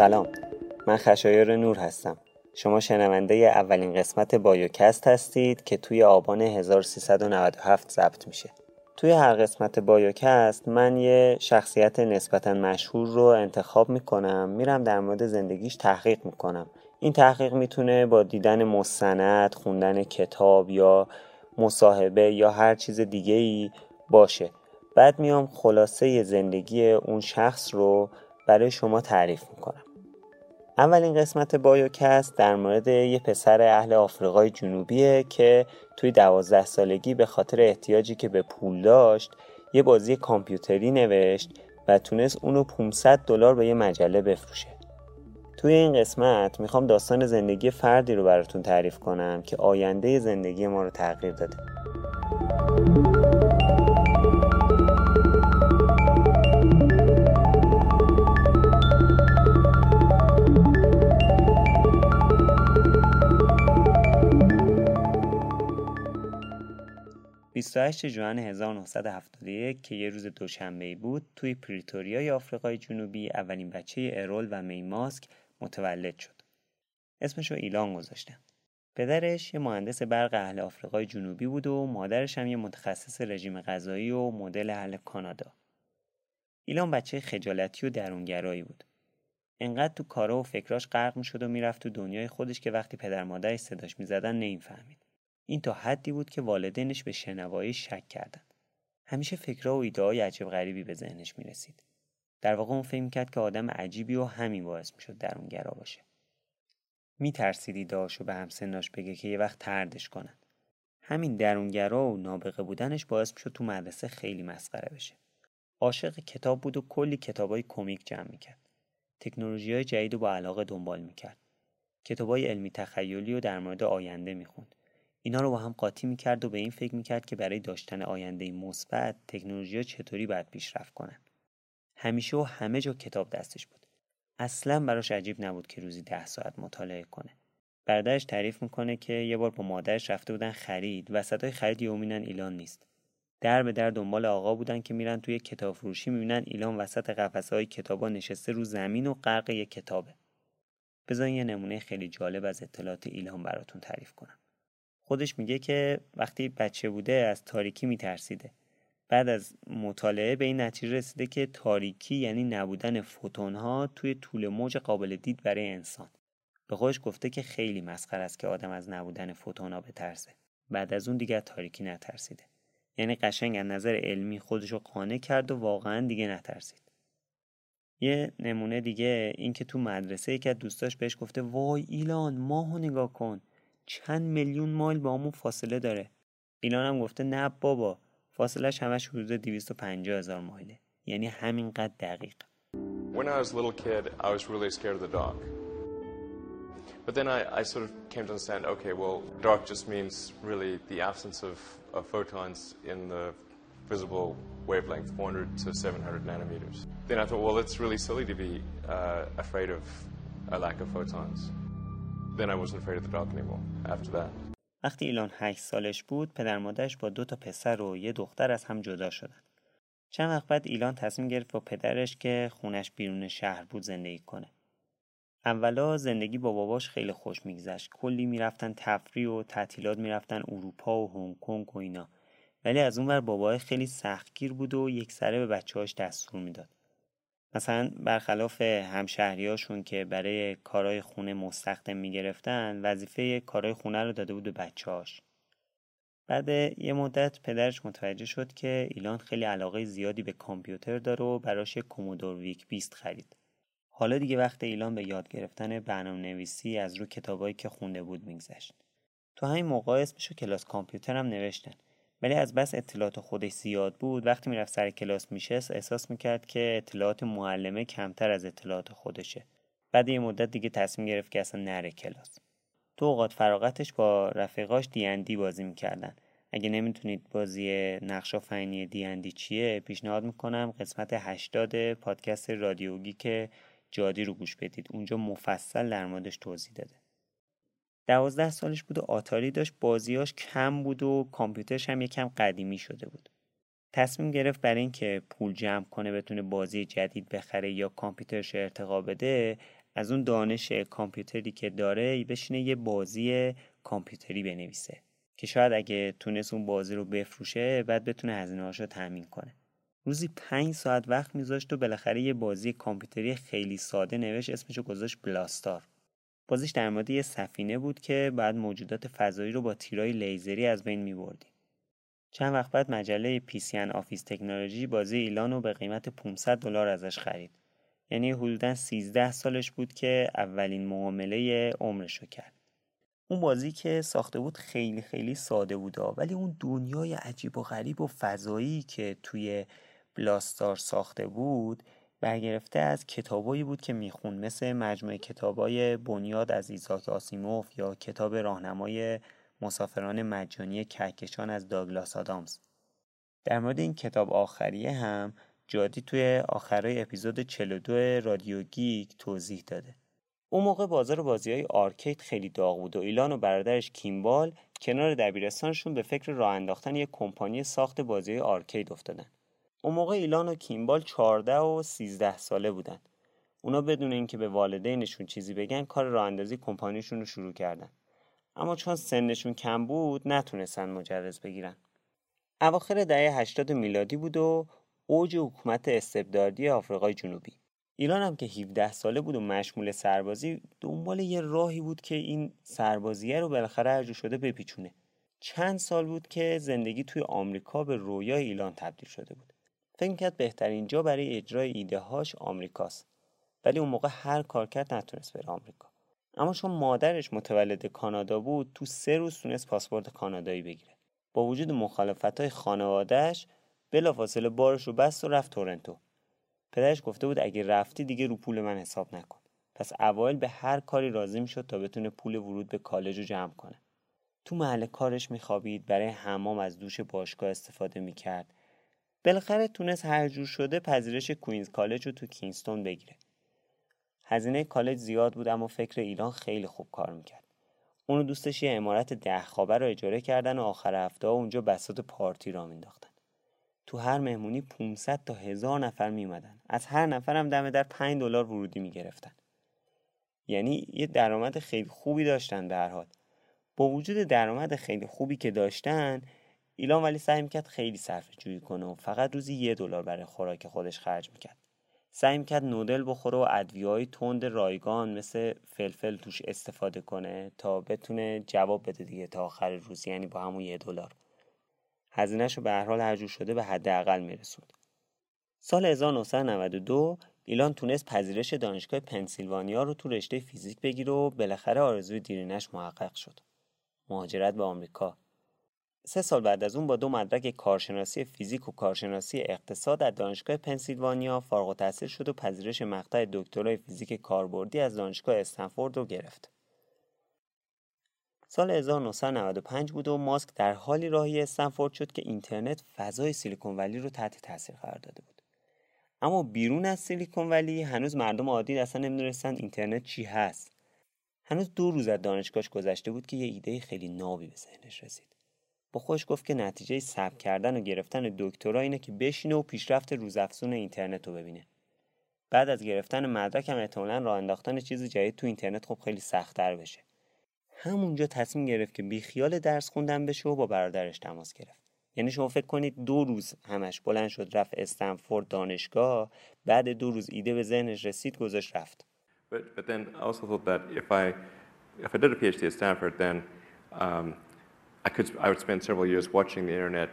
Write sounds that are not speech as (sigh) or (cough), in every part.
سلام. من خشایار نور هستم. شما شنونده اولین قسمت بایوکست هستید که توی آبان 1397 ضبط میشه. توی هر قسمت بایوکست من یه شخصیت نسبتا مشهور رو انتخاب می‌کنم میرم در مورد زندگیش تحقیق می‌کنم. این تحقیق می‌تونه با دیدن مستند، خوندن کتاب یا مصاحبه یا هر چیز دیگه ای باشه. بعد میام خلاصه زندگی اون شخص رو برای شما تعریف می‌کنم. اولین قسمت بایوکست در مورد یه پسر اهل آفریقای جنوبیه که توی دوازده سالگی به خاطر احتیاجی که به پول داشت یه بازی کامپیوتری نوشت و تونست اونو 500 دلار به یه مجله بفروشه. توی این قسمت می‌خوام داستان زندگی فردی رو براتون تعریف کنم که آینده زندگی ما رو تغییر داده. 28 ژوئن 1971 که یه روز دوشنبه بود توی پریتوریای آفریقای جنوبی اولین بچه ارول و میماسک متولد شد. اسمش رو ایلان گذاشتن. پدرش یه مهندس برق اهل آفریقای جنوبی بود و مادرش هم یه متخصص رژیم غذایی و مدل اهل کانادا. ایلان بچه خجالتی و درونگرایی بود. انقدر تو کارا و فکراش غرق می‌شد و می‌رفت تو دنیای خودش که وقتی پدر مادرش صداش می‌زدن نمی‌فهمید. این تا حدی بود که والدینش به شنوایی شک کردند. همیشه فکرها و ایدههای عجب غریبی به ذهنش می رسید. در واقع اون فکر کرد که آدم عجیبی و همین باعث می شد درونگرا باشه. می ترسید ایدهاشو به همسناش بگه که یه وقت تردش کنن. همین درونگرا و نابغه بودنش باعث می تو مدرسه خیلی مسخره بشه. عاشق کتاب بود و کلی کتابای کمیک جمع می‌کرد. تکنولوژی های جدید رو با علاقه دنبال می‌کرد. کتابای علمی تخیلی و در مورد آینده می‌خوند. اینا رو با هم قاطی می‌کرد و به این فکر می‌کرد که برای داشتن آینده مثبت تکنولوژی چطوری باید پیشرفت کنن. همیشه و همه جا کتاب دستش بود. اصلا براش عجیب نبود که روزی ده ساعت مطالعه کنه. برادرش تعریف می‌کنه که یه بار با مادرش رفته بودن خرید. وسطای خرید یومینن ایلان نیست. در به در دنبال آقا بودن که میرن توی کتاب فروشی می‌بینن ایلان وسط قفسه های کتابا نشسته رو زمین و غرق یه کتابه. بذارین یه نمونه خیلی جالب از اطلاعات ایلان براتون تعریف کنم. خودش میگه که وقتی بچه بوده از تاریکی میترسیده. بعد از مطالعه به این نتیجه رسیده که تاریکی یعنی نبودن فوتون ها توی طول موج قابل دید برای انسان. به خودش گفته که خیلی مسخره است که آدم از نبودن فوتون ها بترسه. بعد از اون دیگه تاریکی نترسیده. یعنی قشنگ از نظر علمی خودشو قانع کرد و واقعا دیگه نترسید. یه نمونه دیگه این که تو مدرسه یکی از دوستاش بهش گفته وای ایلان ماهو نگاه کن. چند میلیون مایل با همون فاصله داره ایلان هم گفته نه بابا فاصلش همش حدود 250 هزار مایله یعنی همینقدر دقیق When I was a little kid, I was really scared of the dark. But then I, I sort of came to understand, okay, well, dark just means really the absence of, of photons in the visible wavelength, 400 to 700 nanometers. Then I thought, well, it's really silly to be uh, afraid of a lack of photons. Then I wasn't afraid of the after that. وقتی ایلان 8 سالش بود پدر مادرش با دو تا پسر و یه دختر از هم جدا شدن. چند وقت بعد ایلان تصمیم گرفت با پدرش که خونش بیرون شهر بود زندگی کنه. اولا زندگی با باباش خیلی خوش میگذشت. کلی می‌رفتن تفریح و تعطیلات می‌رفتن اروپا و هنگ کنگ و اینا. ولی از اون ور بابای خیلی سختگیر بود و یک سره به بچه‌هاش دستور می‌داد. مثلا برخلاف همشهریاشون که برای کارهای خونه مستخدم می‌گرفتن وظیفه کارهای خونه رو داده بود به بچه‌هاش. بعد یه مدت پدرش متوجه شد که ایلان خیلی علاقه زیادی به کامپیوتر داره و براش کومودور ویک بیست خرید. حالا دیگه وقت ایلان به یاد گرفتن برنامه نویسی از رو کتابایی که خونده بود میگذشت. تو همین موقع اسمشو کلاس کامپیوتر هم نوشتن. ولی از بس اطلاعات خودش زیاد بود وقتی می‌رفت سر کلاس میشست احساس می‌کرد که اطلاعات معلمه کمتر از اطلاعات خودشه. بعد یه مدت دیگه تصمیم گرفت که اصلا نره کلاس. تو اوقات فراغتش با رفیقاش دیندی بازی می‌کردن. اگه نمی‌تونید بازی نقش آفرینی دیندی چیه پیشنهاد می‌کنم قسمت 80 پادکست رادیوگی که جادی رو گوش بدید. اونجا مفصل در موردش توضیح داده. دوازده سالش بود و آتاری داشت بازیاش کم بود و کامپیوترش هم یکم قدیمی شده بود. تصمیم گرفت برای اینکه پول جمع کنه بتونه بازی جدید بخره یا کامپیوترش ارتقا بده از اون دانش کامپیوتری که داره بشینه یه بازی کامپیوتری بنویسه. که شاید اگه تونست اون بازی رو بفروشه بعد بتونه هزینه رو تامین کنه. روزی پنج ساعت وقت میذاشت و بالاخره یه بازی کامپیوتری خیلی ساده نوشت اسمشو گذاشت بلاستار. بازیش در مورد یه سفینه بود که بعد موجودات فضایی رو با تیرای لیزری از بین میبردی چند وقت بعد مجله PC and Office Technology بازی ایلان رو به قیمت 500 دلار ازش خرید. یعنی حدودا 13 سالش بود که اولین معامله عمرش رو کرد. اون بازی که ساخته بود خیلی خیلی ساده بود ولی اون دنیای عجیب و غریب و فضایی که توی Blastar ساخته بود برگرفته از کتابایی بود که میخوند مثل مجموعه کتابای بنیاد از ایزاک آسیموف یا کتاب راهنمای مسافران مجانی کهکشان از داگلاس آدامز. در مورد این کتاب آخریه هم جادی توی آخرای اپیزود 42 رادیو گیک توضیح داده. اون موقع بازار بازی های arcade خیلی داغ بود و ایلان و برادرش کیمبال کنار دبیرستانشون به فکر راه انداختن یک کمپانی ساخت بازی arcade افتادن. اون موقع ایلان و کیمبال 14 و 13 ساله بودن. اونا بدون اینکه به والدینشون چیزی بگن کار راه اندازی کمپانیشون رو شروع کردن. اما چون سنشون کم بود نتونستن مجوز بگیرن. اواخر دهه 80 میلادی بود و اوج حکومت استبدادی آفریقای جنوبی. ایران هم که 17 ساله بود و مشمول سربازی دنبال یه راهی بود که این سربازیه رو بالاخره هر شده بپیچونه. چند سال بود که زندگی توی آمریکا به رویای ایلان تبدیل شده بود. فکر کرد بهترین جا برای اجرای ایده هاش آمریکاست ولی اون موقع هر کارکرد نتونست بره آمریکا. اما چون مادرش متولد کانادا بود تو سه روز تونست پاسپورت کانادایی بگیره. با وجود مخالفت های خانوادهش بلافاصله بارش رو بست و رفت تورنتو. پدرش گفته بود اگه رفتی دیگه رو پول من حساب نکن. پس اوایل به هر کاری راضی می‌شد تا بتونه پول ورود به کالج رو جمع کنه. تو محل کارش میخوابید برای حمام از دوش باشگاه استفاده می‌کرد. بالاخره تونست هر جور شده پذیرش کوینز کالج رو تو کینگستون بگیره. هزینه کالج زیاد بود اما فکر ایران خیلی خوب کار می‌کرد. اونو دوستش یه امارت ده خوابه رو اجاره کردن و آخر هفته ها اونجا بساط پارتی را مینداختن. تو هر مهمونی 500 تا هزار نفر میومدن از هر نفرم دم در 5 دلار ورودی می‌گرفتن. یعنی یه درآمد خیلی خوبی داشتن به هر حال. با وجود درآمد خیلی خوبی که داشتن ایلان ولی سعی می‌کرد خیلی صرفه جویی کنه و فقط روزی یه دلار برای خوراک خودش خرج می‌کرد سعی می‌کرد نودل بخوره و ادویه تند رایگان مثل فلفل توش استفاده کنه تا بتونه جواب بده دیگه تا آخر روز یعنی با همون یه دلار هزینهش رو به هر حال هر شده به حداقل میرسوند سال 1992 ایلان تونست پذیرش دانشگاه پنسیلوانیا رو تو رشته فیزیک بگیره و بالاخره آرزوی دیرینش محقق شد. مهاجرت به آمریکا. سه سال بعد از اون با دو مدرک کارشناسی فیزیک و کارشناسی اقتصاد از دانشگاه پنسیلوانیا فارغ التحصیل شد و پذیرش مقطع دکترای فیزیک کاربردی از دانشگاه استنفورد رو گرفت. سال 1995 بود و ماسک در حالی راهی استنفورد شد که اینترنت فضای سیلیکون ولی رو تحت تاثیر قرار داده بود. اما بیرون از سیلیکون ولی هنوز مردم عادی اصلا نمی‌دونستن اینترنت چی هست. هنوز دو روز از دانشگاهش گذشته بود که یه ایده خیلی نابی به ذهنش رسید. با خودش گفت که نتیجه ثبت کردن و گرفتن دکترا اینه که بشینه و پیشرفت روزافزون اینترنت رو ببینه. بعد از گرفتن مدرک هم احتمالا راه انداختن چیز جدید تو اینترنت خب خیلی سختتر بشه. همونجا تصمیم گرفت که بیخیال درس خوندن بشه و با برادرش تماس گرفت. یعنی شما فکر کنید دو روز همش بلند شد رفت استنفورد دانشگاه بعد دو روز ایده به ذهنش رسید گذاشت رفت But, but I, could, I would spend several years watching the internet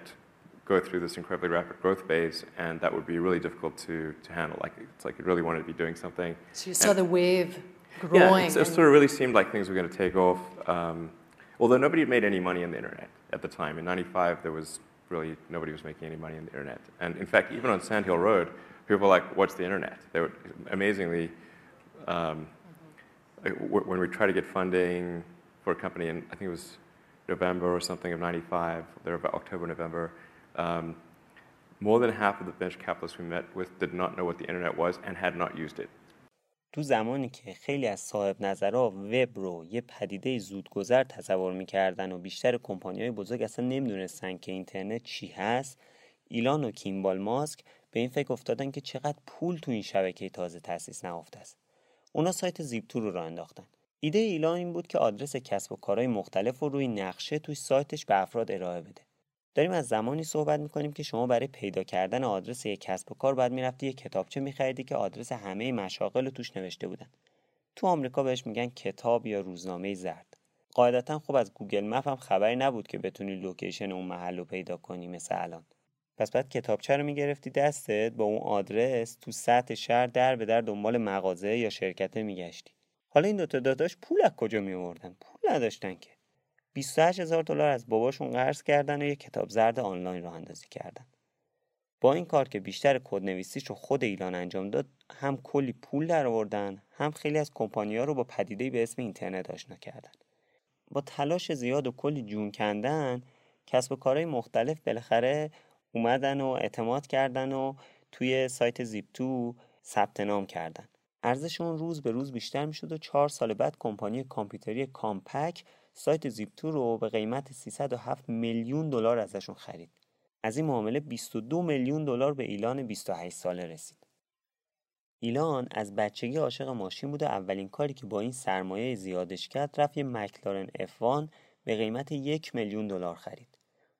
go through this incredibly rapid growth phase, and that would be really difficult to, to handle. Like it's like you really wanted to be doing something. So you saw And- the wave growing. Yeah, it, it sort of really seemed like things were going to take off. Um, although nobody had made any money on the internet at the time. In '95, there was really nobody was making any money on the internet. And in fact, even on Sand Hill Road, people were like, "What's the internet?" They were amazingly. Um, like, wh- when we tried to get funding for a company, and I think it was November or something of '95, there about October, November. Um, more than half of the venture capitalists we met with did not know what the internet was and had not used it. تو زمانی که خیلی از صاحب نظرها وب رو یه پدیده زودگذر تصور می‌کردن و بیشتر کمپانی های بزرگ اصلا نمی‌دونستن که اینترنت چی هست ایلان و کیمبال ماسک به این فکر افتادن که چقدر پول تو این شبکه تازه تأسیس نهفته است اونا سایت زیپتور رو راه انداختن ایده ایلان این بود که آدرس کسب و کارهای مختلف رو روی نقشه توی سایتش به افراد ارائه بده. داریم از زمانی صحبت می‌کنیم که شما برای پیدا کردن آدرس یک کسب و کار باید می‌رفتی یک کتابچه میخریدی که آدرس همه مشاغل رو توش نوشته بودن. تو آمریکا بهش میگن کتاب یا روزنامه زرد. قاعدتا خب از Google Map هم خبری نبود که بتونی location اون محل رو پیدا کنی مثل الان. پس بعد کتابچه رو می‌گرفتی دستت با اون آدرس تو سطح شهر در به در دنبال مغازه یا شرکته میگشتی. حالا این دوتا داداش پول از کجا میوردن پول نداشتن که. 28 هزار دلار از باباشون قرض کردن و یه کتاب زرد آنلاین راه اندازی کردن. با این کار که بیشتر کدنویسیش رو خود ایلان انجام داد هم کلی پول در آوردن هم خیلی از کمپانی‌ها رو با پدیده‌ای به اسم اینترنت آشنا کردن. با تلاش زیاد و کلی جون کندن کسب و کارهای مختلف بالاخره اومدن و اعتماد کردن و توی سایت زیپتو ثبت نام کردن. ارزششون روز به روز بیشتر می‌شد و چهار سال بعد کمپانی کامپیوتری کامپک سایت زیپتو رو به قیمت 307 میلیون دلار ازشون خرید. از این معامله 22 میلیون دلار به ایلان 28 ساله رسید. ایلان از بچگی عاشق ماشین بود و اولین کاری که با این سرمایه زیادش کرد رفت یه مکلارن F1 به قیمت یک میلیون دلار خرید.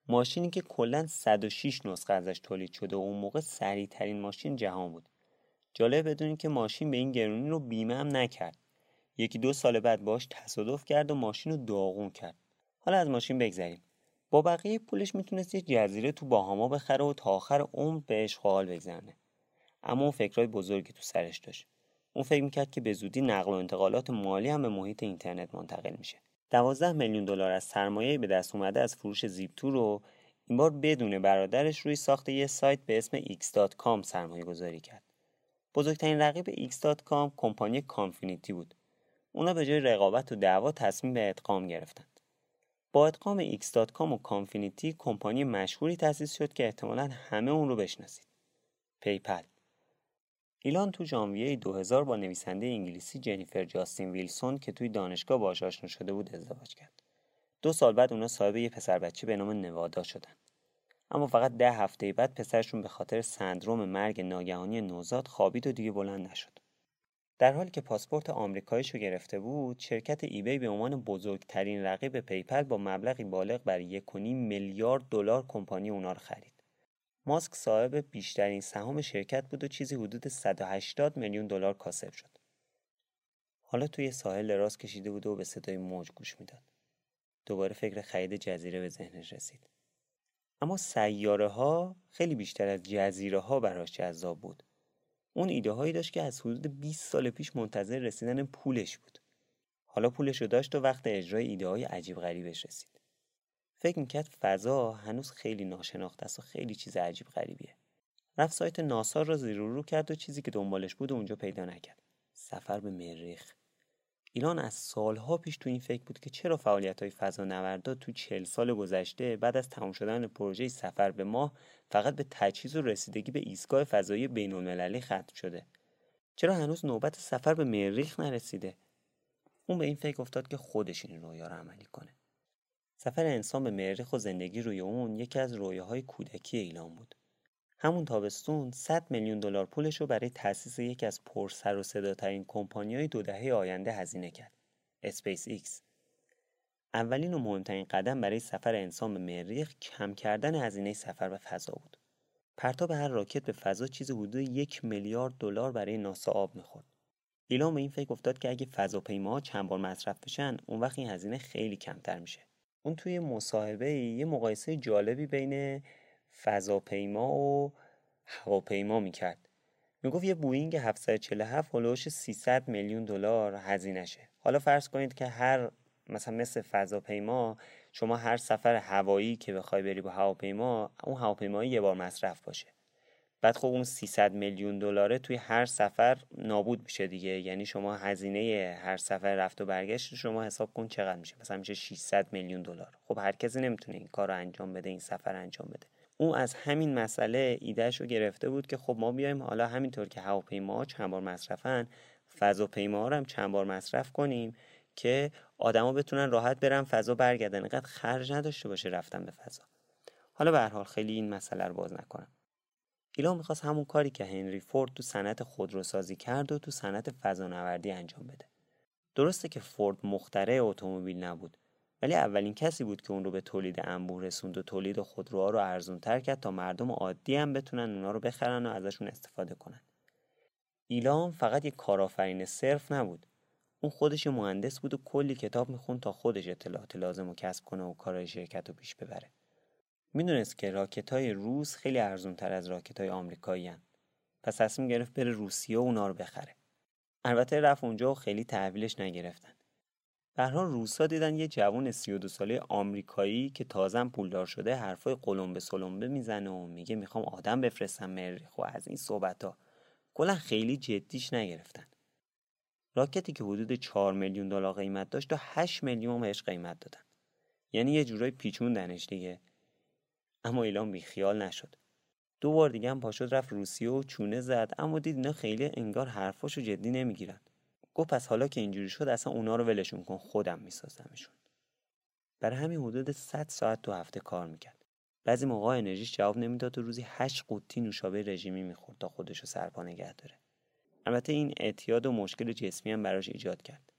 ماشینی که کلا 106 نسخه ازش تولید شده و اون موقع سریع ترین ماشین جهان بود. جالب بدونید که ماشین به این گرونی رو بیمه هم نکرد. یکی دو سال بعد باش تصادف کرد و ماشین رو داغون کرد. حالا از ماشین بگذریم. با بقیه پولش می‌تونست یه جزیره تو باهاما بخره و تا آخر عمر به عشق و حال بگذرنه اما اون فکرهای بزرگی تو سرش داشت. اون فکر می‌کرد که به زودی نقل و انتقالات مالی هم به محیط اینترنت منتقل میشه. 12 میلیون دلار از سرمایه به دست اومده از فروش زیپتو رو این بار بدون برادرش روی ساخت یه سایت به اسم x.com سرمایه گذاری کرد. بزرگترین رقیب x.com کمپانی کانفینیتی بود اونا به جای رقابت و دعوا تصمیم به ادغام گرفتند با ادغام x.com و Confinity کمپانی مشهوری تأسیس شد که احتمالا همه اون رو بشناسید PayPal ایلان تو ژانویه 2000 با نویسنده انگلیسی جنیفر جاستین ویلسون که توی دانشگاه باهاش آشنا شده بود ازدواج کرد. دو سال بعد اونا صاحب یه پسر بچه به نام نوادا شدن. اما فقط ده هفته بعد پسرشون به خاطر سندروم مرگ ناگهانی نوزاد خوابید و دیگه بلند نشد. در حالی که پاسپورت آمریکاییش رو گرفته بود شرکت eBay به عنوان بزرگترین رقیب PayPal با مبلغی بالغ بر 1.5 میلیارد دلار کمپانی اونا رو خرید. ماسک صاحب بیشترین سهام شرکت بود و چیزی حدود 180 میلیون دلار کاسب شد. حالا توی ساحل دراز کشیده بود و به صدای موج گوش می‌داد. دوباره فکر خرید جزیره به ذهنش رسید. اما سیاره ها خیلی بیشتر از جزیره ها براش جذاب بود. اون ایده هایی داشت که از حدود 20 سال پیش منتظر رسیدن پولش بود. حالا پولش رو داشت و وقت اجرای ایده های عجیب غریبش رسید. فکر می‌کرد فضا هنوز خیلی ناشناخته است و خیلی چیز عجیب غریبیه. رفت سایت ناسا را زیر رو کرد و چیزی که دنبالش بود و اونجا پیدا نکرد. سفر به مریخ. ایران از سالها پیش تو این فکر بود که چرا فعالیت های فضا نوردا تو چل سال گذشته بعد از تمام شدن پروژه سفر به ماه فقط به تجهیز و رسیدگی به ایستگاه فضایی بین المللی ختم شده؟ چرا هنوز نوبت سفر به مریخ نرسیده؟ اون به این فکر افتاد که خودش این رویا رو عملی کنه. سفر انسان به مریخ و زندگی روی اون یکی از رویاهای کودکی ایلان بود. همون تابستون 100 میلیون دلار پولش رو برای تأسیس یکی از پرسر و صداترین کمپانی‌های دو دهه آینده هزینه کرد. اسپیس ایکس. اولین و مهمترین قدم برای سفر انسان به مریخ کم کردن هزینه سفر به فضا بود. پرتاب هر راکت به فضا چیز حدود یک میلیارد دلار برای ناسا آب می‌خورد. ایلان به این فکر افتاد که اگه فضاپیماها چند بار مصرف بشن اون وقت این هزینه خیلی کمتر میشه. اون توی مصاحبه یه مقایسه جالبی بین فضاپیما و هواپیما می‌کرد. می‌گفت یه بوینگ 747 هلوش 300 میلیون دلار هزینهشه. حالا فرض کنید که هر مثلا مثل فضاپیما شما هر سفر هوایی که بخوای بری با هواپیما اون هواپیما یه بار مصرف باشه. بعد خب اون 300 میلیون دلاره توی هر سفر نابود میشه دیگه. یعنی شما هزینه هر سفر رفت و برگشت شما حساب کن چقدر میشه. مثلا میشه 600 میلیون دلار. خب هر کسی نمی‌تونه این کار رو انجام بده این سفر انجام بده. او از همین مسئله ایدهش رو گرفته بود که خب ما بیایم حالا همینطور که هواپیما چند بار مصرفن فضاپیما رو هم چند بار مصرف کنیم که آدما بتونن راحت برن فضا برگردن. اینقدر خرج نداشته باشه رفتن به فضا. حالا به حال خیلی این مسئله رو باز نکنم. ایلان می‌خواست همون کاری که هنری فورد تو صنعت خودروسازی کرد و تو صنعت فضانوردی انجام بده. درسته که فورد مخترع اتومبیل نبود. ولی اولین کسی بود که اون رو به تولید انبوه رسوند و تولید خودروها رو ارزون تر کرد تا مردم عادی هم بتونن اونا رو بخرن و ازشون استفاده کنن. ایلان فقط یک کارآفرین صرف نبود. اون خودش مهندس بود و کلی کتاب می‌خوند تا خودش اطلاعات لازم رو کسب کنه و کارهای شرکت رو پیش ببره. می‌دونست که راکت های روس خیلی ارزون تر از راکت های آمریکایی هن. پس تصمیم گرفت بره روسیه و اونا رو بخره. البته رفت اونجا و خیلی تحویلش نگرفتن. برها روسا دیدن یه جوون 32 ساله آمریکایی که تازم پولدار شده حرفای قلمبه سلمبه می‌زنه و میگه می‌خوام آدم بفرستم مریخ و از این صحبت ها کلا خیلی جدیش نگرفتن. راکتی که حدود 4 میلیون دلار قیمت داشت تا 8 میلیون بهش قیمت دادن. یعنی یه جورایی پیچوندنش دیگه. اما ایلان بیخیال نشد. دو بار دیگه هم پاشد رفت روسیه و چونه زد اما دید اینا خیلی انگار حرفاشو جدی نمی‌گیرن. گفت پس حالا که اینجوری شد اصلا اونا رو ولشون کن خودم میسازمشون. برای همین حدود 100 ساعت تو هفته کار می‌کرد. بعضی موقع انرژیش جواب نمی‌داد و روزی 8 قوطی نوشابه رژیمی می‌خورد تا خودش رو سرپا نگه داره. البته این اعتیاد و مشکل جسمی هم براش ایجاد کرد.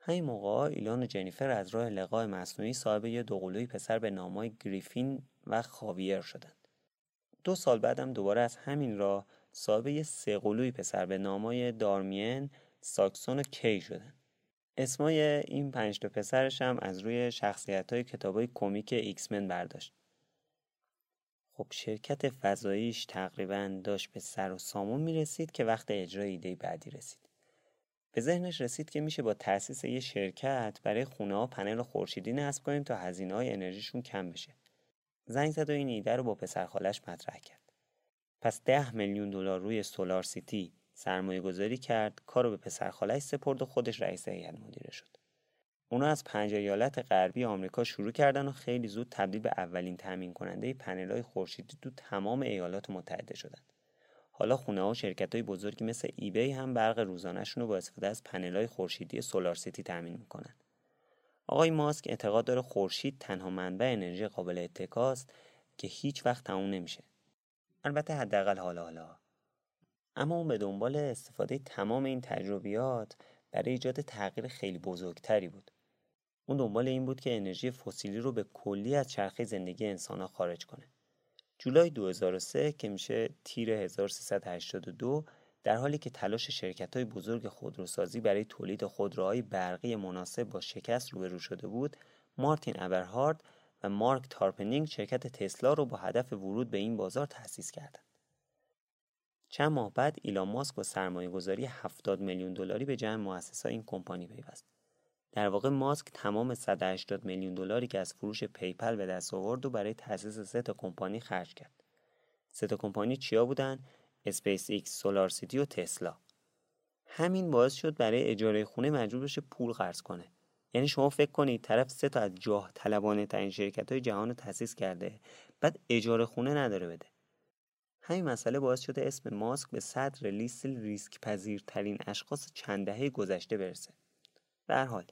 همین موقع ایلان و جنیفر از راه لقاح مصنوعی صاحب یه دوقلوی پسر به نامای گریفین و خاویر شدند. دو سال بعدم دوباره از همین راه صاحب یه سه پسر به نامای دیمین ساکسون و کای شدن. اسمای این پنج تا پسرش هم از روی شخصیت های کتاب کمیک X-Men برداشت. خب شرکت فضاییش تقریبا داشت به سر و سامون می رسید که وقت اجرای ایده بعدی رسید. به ذهنش رسید که میشه با تأسیس یه شرکت برای خونه ها پنل خورشیدی نصب کنیم تا هزینه های انرژیشون کم بشه. زنگ زد و این ایده رو با پسرخالش مطرح کرد. پس ده میلیون دلار روی سولار سیتی سرمایه گذاری کرد کار رو به پسر خالش سپرد و خودش رئیس هیئت مدیره شد اونا از پنج ایالت غربی آمریکا شروع کردن و خیلی زود تبدیل به اولین تامین کننده پنل‌های خورشیدی تو تمام ایالات متحده شدند. حالا خونه ها و شرکت های بزرگی مثل ایبی هم برق روزانهشون رو با استفاده از پنل‌های خورشیدی سولار سیتی تامین می‌کنن. آقای ماسک اعتقاد داره خورشید تنها منبع انرژی قابل اتکاست که هیچ وقت تموم نمیشه. البته حداقل حالا حالا اما اون به دنبال استفاده تمام این تجربیات برای ایجاد تغییر خیلی بزرگتری بود. اون دنبال این بود که انرژی فسیلی رو به کلی از چرخه زندگی انسان خارج کنه. جولای 2003 که میشه تیر 1382 در حالی که تلاش شرکت های بزرگ خودروسازی برای تولید خودروهای برقی مناسب با شکست روبرو شده بود، مارتین ابرهارد و مارک تارپنینگ شرکت تسلا رو با هدف ورود به این بازار تأسیس کردند. چند ماه بعد ایلان ماسک با سرمایه گذاری 70 میلیون دلاری به جمع مؤسسای این کمپانی پیوست. در واقع ماسک تمام 180 میلیون دلاری که از فروش PayPal به دست آورد و برای تأسیس سه تا کمپانی خرج کرد. سه تا کمپانی چیا بودن؟ اسپیس ایکس، سولار سیتی و تسلا. همین باعث شد برای اجاره خونه مجبور بشه پول قرض کنه. یعنی شما فکر کنید طرف سه تا از جاه طلبانه ترین شرکت های جهان رو تأسیس کرده بعد اجاره خونه نداره بده. همین مسئله باعث شده اسم ماسک به صدر لیست ریسک پذیرترین اشخاص چند دهه گذشته برسه. به هر حال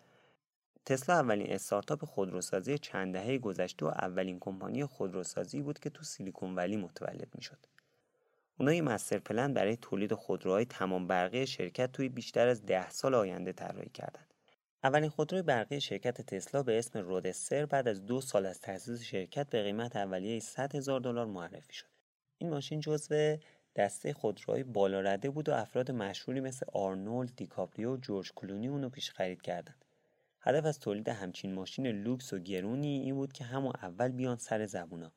تسلا اولین استارتاپ خودروسازی چند دهه گذشته و اولین کمپانی خودروسازی بود که تو سیلیکون ولی متولد می‌شد. اونا یه master plan برای تولید خودروهای تمام برقی شرکت توی بیشتر از ده سال آینده طراحی کردند. اولین خودروی برقی شرکت تسلا به اسم رودستر بعد از دو سال از تأسیس شرکت به قیمت اولیه 100 هزار دلار معرفی شد. این ماشین جزو دسته خودروهای بالا رده بود و افراد مشهوری مثل آرنولد دیکاپریو و جورج کلونی اونو پیش خرید کردند. هدف از تولید همچین ماشین لوکس و گرونی این بود که همون اول بیان سر زبونا.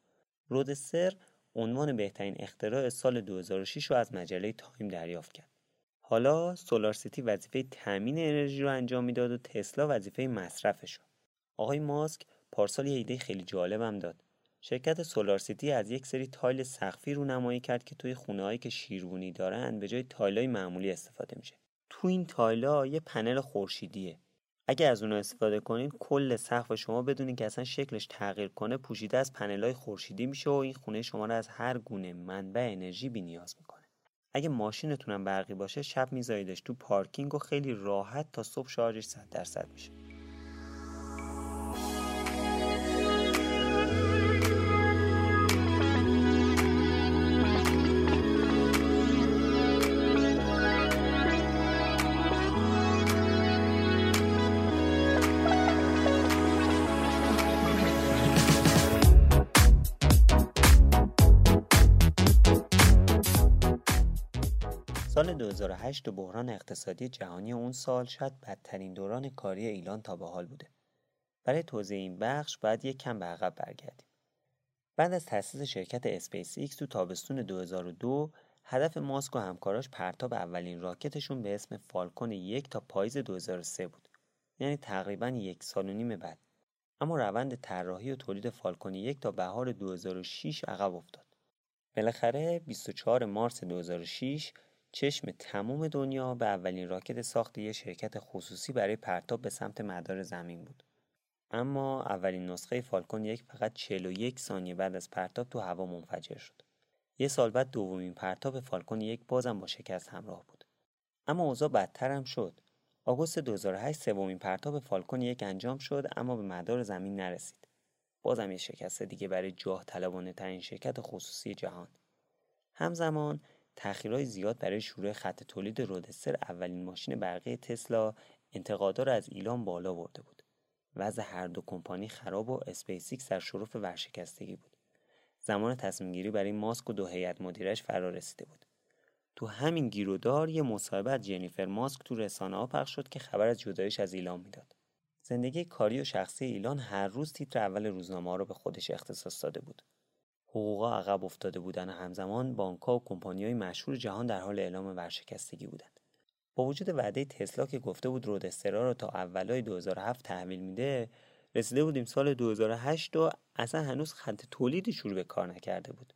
رودستر عنوان بهترین اختراع سال 2006 رو از مجله تایم دریافت کرد. حالا سولار سیتی وظیفه تامین انرژی رو انجام می‌داد و تسلا وظیفه مصرفش. آقای ماسک پارسال یه ایده خیلی جالبم داد. شرکت سولار سیتی از یک سری تایل سقفی رو نمایی کرد که توی خونه‌هایی که شیروانی دارن به جای تایلای معمولی استفاده میشه. تو این تایلا یه پنل خورشیدیه. اگه از اون استفاده کنین کل سقف شما بدون اینکه اصلا شکلش تغییر کنه پوشیده از پنلای خورشیدی میشه و این خونه شما رو از هر گونه منبع انرژی بی نیاز می‌کنه. اگه ماشینتونم برقی باشه شب میذاریدش تو پارکینگ و خیلی راحت تا صبح شارژش 100 درصد میشه. 2008 و بحران اقتصادی جهانی اون سال شاید بدترین دوران کاری ایلان تا به حال بوده. برای توضیح این بخش باید یک کم به عقب برگردیم. بعد از تأسیس شرکت اسپیس ایکس تو تابستون 2002 هدف ماسک و همکاراش پرتاب اولین راکتشون به اسم فالکون یک تا پاییز 2003 بود. یعنی تقریبا یک سال و نیم بعد. اما روند طراحی و تولید فالکون یک تا بهار 2006 عقب افتاد. بالاخره 24 مارس 2006 چشم تمام دنیا به اولین راکت ساخت یک شرکت خصوصی برای پرتاب به سمت مدار زمین بود. اما اولین نسخه فالکون یک فقط 41 ثانیه بعد از پرتاب تو هوا منفجر شد. یه سال بعد دومین پرتاب فالکون یک بازم با شکست همراه بود. اما اوضاع بدتر هم شد. آگوست 2008 سومین پرتاب فالکون یک انجام شد اما به مدار زمین نرسید. بازم یه شکست دیگه برای جاه طلبانه ترین شرکت خصوصی جهان. همزمان تأخیرهای زیاد برای شروع خط تولید رودستر اولین ماشین برقی تسلا انتقادا رو از ایلان بالا برده بود. وضع هر دو کمپانی خراب و اسپیس ایکس در شرف ورشکستگی بود. زمان تصمیم گیری برای ماسک و دو هیئت مدیرش فرا رسیده بود. تو همین گیرودار یه مصاحبه از جنیفر ماسک تو رسانه ها پخش شد که خبر از جدایش از ایلان می‌داد. زندگی کاری و شخصی ایلان هر روز تیتر اول روزنامه ها رو به خودش اختصاص داده بود. حقوقا عقب افتاده بودن و همزمان بانکها و های مشهور جهان در حال اعلام ورشکستگی بودند. با وجود وعده تسلا که گفته بود رودسترا رو تا اولای 2007 تحویل میده رسیده بودیم سال 2008 و اصلا هنوز خط تولیدی شروع به کار نکرده بود.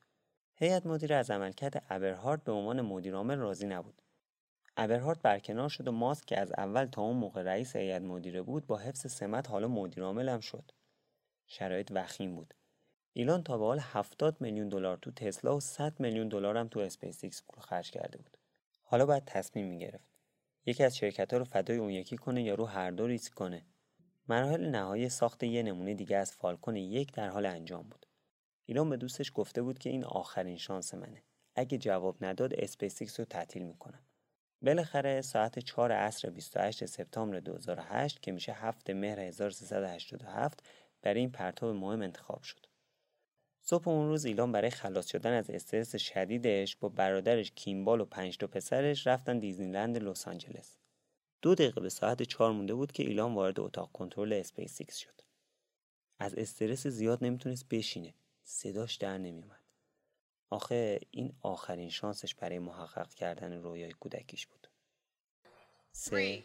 هیئت مدیره از عملکرد ابرهارد به عنوان مدیرعامل راضی نبود. ابرهارد برکنار شد و ماسک که از اول تا اون موقع رئیس هیئت مدیره بود با حفظ سمت حالا مدیرعامل هم شد. شرایط وخیم بود. ایلان تا به حال 70 میلیون دلار تو تسلا و 100 میلیون دلار هم تو اسپیس ایکس خرج کرده بود. حالا باید تصمیم می‌گرفت. یکی از شرکت ها رو فدای اون یکی کنه یا رو هر دو ریسک کنه. مراحل نهایی ساخت یه نمونه دیگه از فالکون یک در حال انجام بود. ایلان به دوستش گفته بود که این آخرین شانس منه. اگه جواب نداد اسپیس رو تعطیل می‌کنم. بالاخره ساعت 4 عصر 28 سپتامبر 2008 که میشه 7 مهر 1387 برای این پرتاب مهم انتخاب شد. صبح اون روز ایلان برای خلاص شدن از استرس شدیدش با برادرش کیمبال و پنج تا پسرش رفتن دیزنیلند لس آنجلس. دو دقیقه به ساعت چهار مونده بود که ایلان وارد اتاق کنترل اسپیس ایکس شد. از استرس زیاد نمی‌تونست بشینه. صداش در نمیومد. آخه این آخرین شانسش برای محقق کردن رویای کودکیش بود. سه،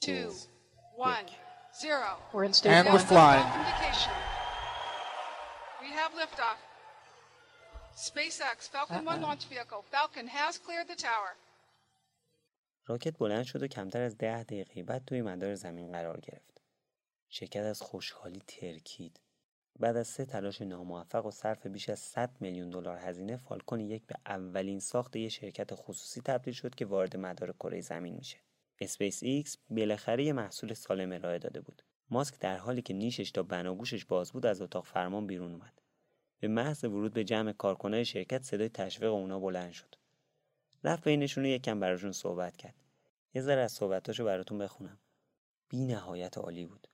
دو، یک. Zero. We're in And we're flying. We have liftoff. SpaceX Falcon 1 launch vehicle. Falcon has cleared the tower. راکت بلند شد و کمتر از ده دقیقه بعد توی مدار زمین قرار گرفت. شرکت از خوشحالی ترکید. بعد از سه تلاش ناموفق و صرف بیش از 100 میلیون دلار هزینه فالکون یک به اولین ساخت یک شرکت خصوصی تبدیل شد که وارد مدار کره زمین میشه. اسپیس ایکس بالاخره یه محصول سالم ارائه داده بود. ماسک در حالی که نیشش تا بناگوشش باز بود از اتاق فرمان بیرون اومد. به محض ورود به جمع کارکنای شرکت صدای تشویق اونا بلند شد. رفت بینشون و یکم براشون صحبت کرد. یه ذره از صحبتاشو براتون بخونم. بی نهایت عالی بود.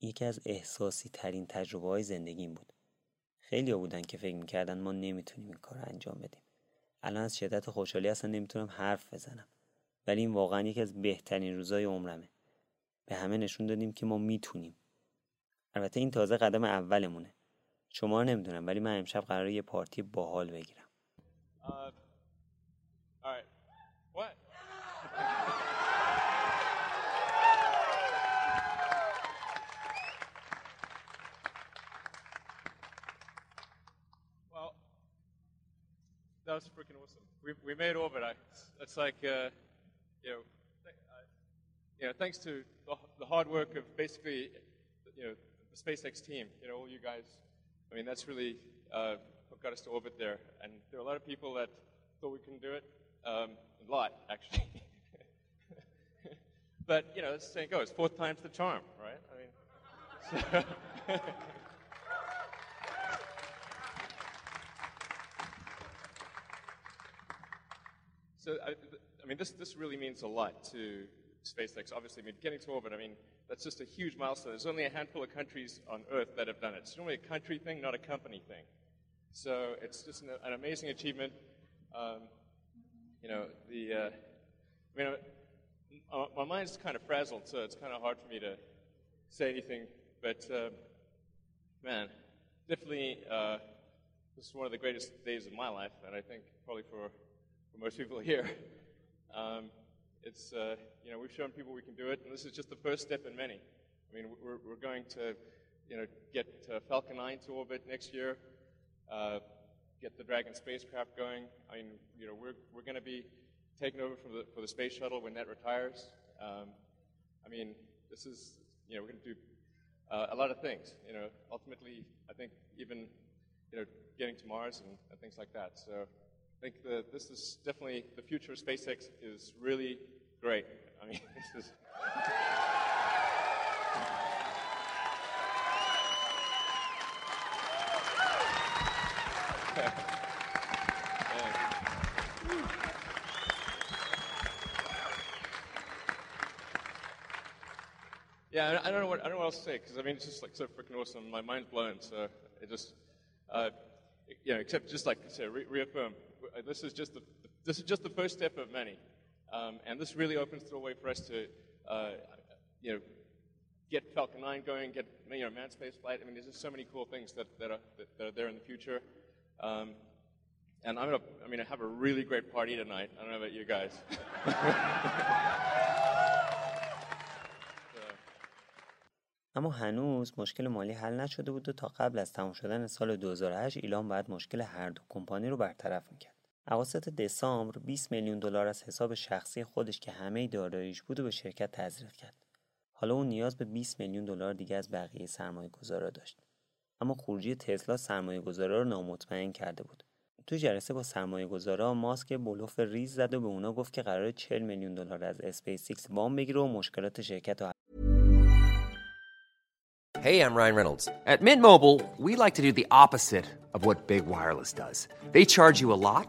یکی از احساسی ترین تجربه های زندگیم بود. خیلی بودن که فکر می‌کردن ما نمی‌تونیم این کار انجام بدیم. الان از شدت خوشحالی اصلا نمی‌تونم حرف بزنم. ولی این واقعا یکی از بهترین روزای عمرمه. به همه نشون دادیم که ما می‌تونیم. البته این تازه قدم اولمونه. شما نمی‌دونم ولی من امشب قراره یه پارتی باحال بگیرم. Uh, that was freaking awesome. We, we made orbit. I, it's like, uh, you know, you know, thanks to the, hard work of basically, you know, the SpaceX team. You know, all you guys. I mean, that's really uh, what got us to orbit there. And there are a lot of people that thought we couldn't do it. Um, a lot, actually. (laughs) but you know, as the saying goes, fourth time's the charm, right? I mean, so (laughs) So, I, I mean, this, this really means a lot to SpaceX. Obviously, I mean, getting to orbit, I mean, that's just a huge milestone. There's only a handful of countries on Earth that have done it. It's normally a country thing, not a company thing. So it's just an, an amazing achievement. Um, you know, the, uh, I mean, uh, my mind's kind of frazzled, so it's kind of hard for me to say anything. But uh, man, definitely, uh, this is one of the greatest days of my life, and I think probably for, for most people here. (laughs) Um, it's, uh, you know, we've shown people we can do it, and this is just the first step in many. I mean, we're, we're going to, you know, get uh, Falcon 9 to orbit next year, uh, get the Dragon spacecraft going. I mean, you know, we're, we're going to be taking over for the, for the space shuttle when that retires. Um, I mean, this is, you know, we're going to do uh, a lot of things. You know, ultimately, I think even, you know, getting to Mars and, and things like that. So I think that this is definitely the future of SpaceX is really great. I mean, (laughs) this is. (laughs) Yeah, I don't know what I don't know what else to say because I mean it's just like so freaking awesome. My mind's blown. So it just, uh, you know, except just like I said, re- reaffirm. uh, This is just the this is just the first step of many, um, and this really opens the way for us to, uh, you know, get Falcon 9 going, get you know manned space flight. I mean, there's just so many cool things that that are that, that are there in the future. Um, and I'm gonna, I mean, I have a really great party tonight. I don't know about you guys. (laughs) اما هنوز مشکل مالی حل نشده بود و تا قبل از تمام شدن سال 2008 ایلان باید مشکل هر دو کمپانی رو برطرف میکرد. اواسط دسامبر 20 میلیون دلار از حساب شخصی خودش که همه داراییش بود رو به شرکت تزریق کرد. حالا اون نیاز به 20 میلیون دلار دیگه از بقیه سرمایه گذارا داشت. اما خروجی تسلا سرمایه گذارا رو نامطمئن کرده بود. تو جلسه با سرمایه گذارا ماسک بلوف ریز زد و به اونا گفت که قراره 40 میلیون دلار از اسپیس ایکس وام بگیره و مشکلات شرکت رو Hey, I'm Ryan Reynolds. At Mint Mobile, we like to do the opposite of what Big Wireless does. They charge you a lot,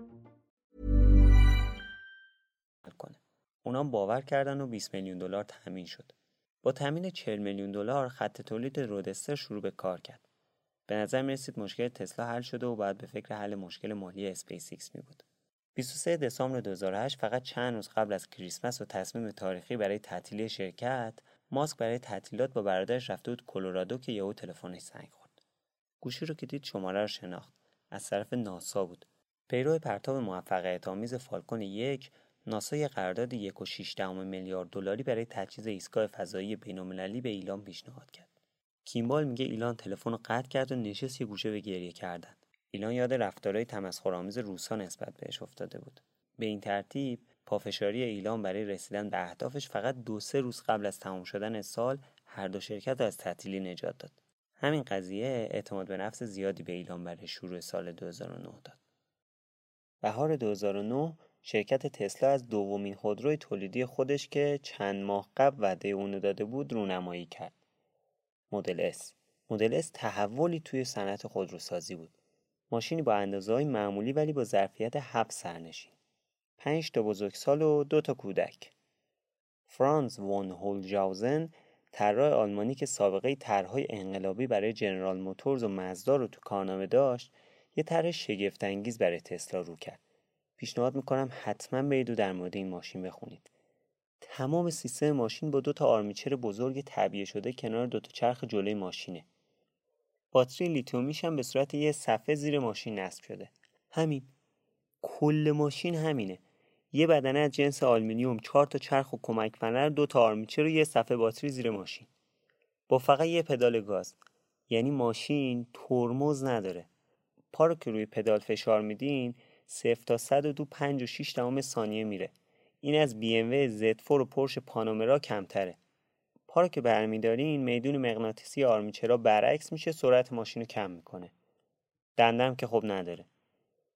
اونا باور کردن و 20 میلیون دلار تامین شد. با تامین 40 میلیون دلار خط تولید رودستر شروع به کار کرد. به نظر می رسید مشکل تسلا حل شده و باید به فکر حل مشکل مالی اسپیس ایکس می بود. 23 دسامبر 2008 فقط چند روز قبل از کریسمس و تصمیم تاریخی برای تعطیلی شرکت ماسک برای تعطیلات با برادرش رفته بود کلرادو که یهو تلفنش زنگ خورد گوشی رو که دید شماره رو شناخت از طرف ناسا بود پیرو پرتاب موفقیت آمیز فالکون یک ناسا یه قرارداد یک و میلیارد دلاری برای تجهیز ایستگاه فضایی بینالمللی به ایلان پیشنهاد کرد. کیمبال میگه ایلان تلفن رو قطع کرد و نشست یه گوشه به گریه کردن. ایلان یاد رفتارهای تمسخرآمیز روسا نسبت بهش افتاده بود. به این ترتیب پافشاری ایلان برای رسیدن به اهدافش فقط دو سه روز قبل از تمام شدن سال هر دو شرکت از تعطیلی نجات داد. همین قضیه اعتماد به نفس زیادی به ایلان برای شروع سال 2009 داد. بهار 2009 شرکت تسلا از دومین خودروی تولیدی خودش که چند ماه قبل وعده اونو داده بود رونمایی کرد مدل S مدل S تحولی توی صنعت خودروسازی بود ماشینی با اندازه های معمولی ولی با ظرفیت 7 سرنشین. 5 تا بزرگسال و دو تا کودک. فرانز وون هولجاوزن طراح آلمانی که سابقه طرحهای انقلابی برای جنرال موتورز و مزدا رو تو کارنامه داشت یه طرح شگفت انگیز برای تسلا رو کرد پیشنهاد می‌کنم حتما برید و در مورد این ماشین بخونید. تمام سیستم ماشین با دو تا آرمیچر بزرگ طبیعه شده کنار دو تا چرخ جلوی ماشینه. باتری لیتیومیش هم به صورت یه صفحه زیر ماشین نصب شده. همین. کل ماشین همینه. یه بدنه از جنس آلومینیوم چهار تا چرخ و کمک فنر دو تا آرمیچر و یه صفحه باتری زیر ماشین. با فقط یه پدال گاز. یعنی ماشین ترمز نداره. پا رو که روی پدال فشار میدین صفر تا صد رو تو پنج و شیش دهم ثانیه میره. این از BMW Z4 و پورشه پانامرا کمتره. پا رو که برمیدارین میدون مغناطیسی آرمیچرا برعکس میشه سرعت ماشین رو کم می‌کنه. دندم که خب نداره.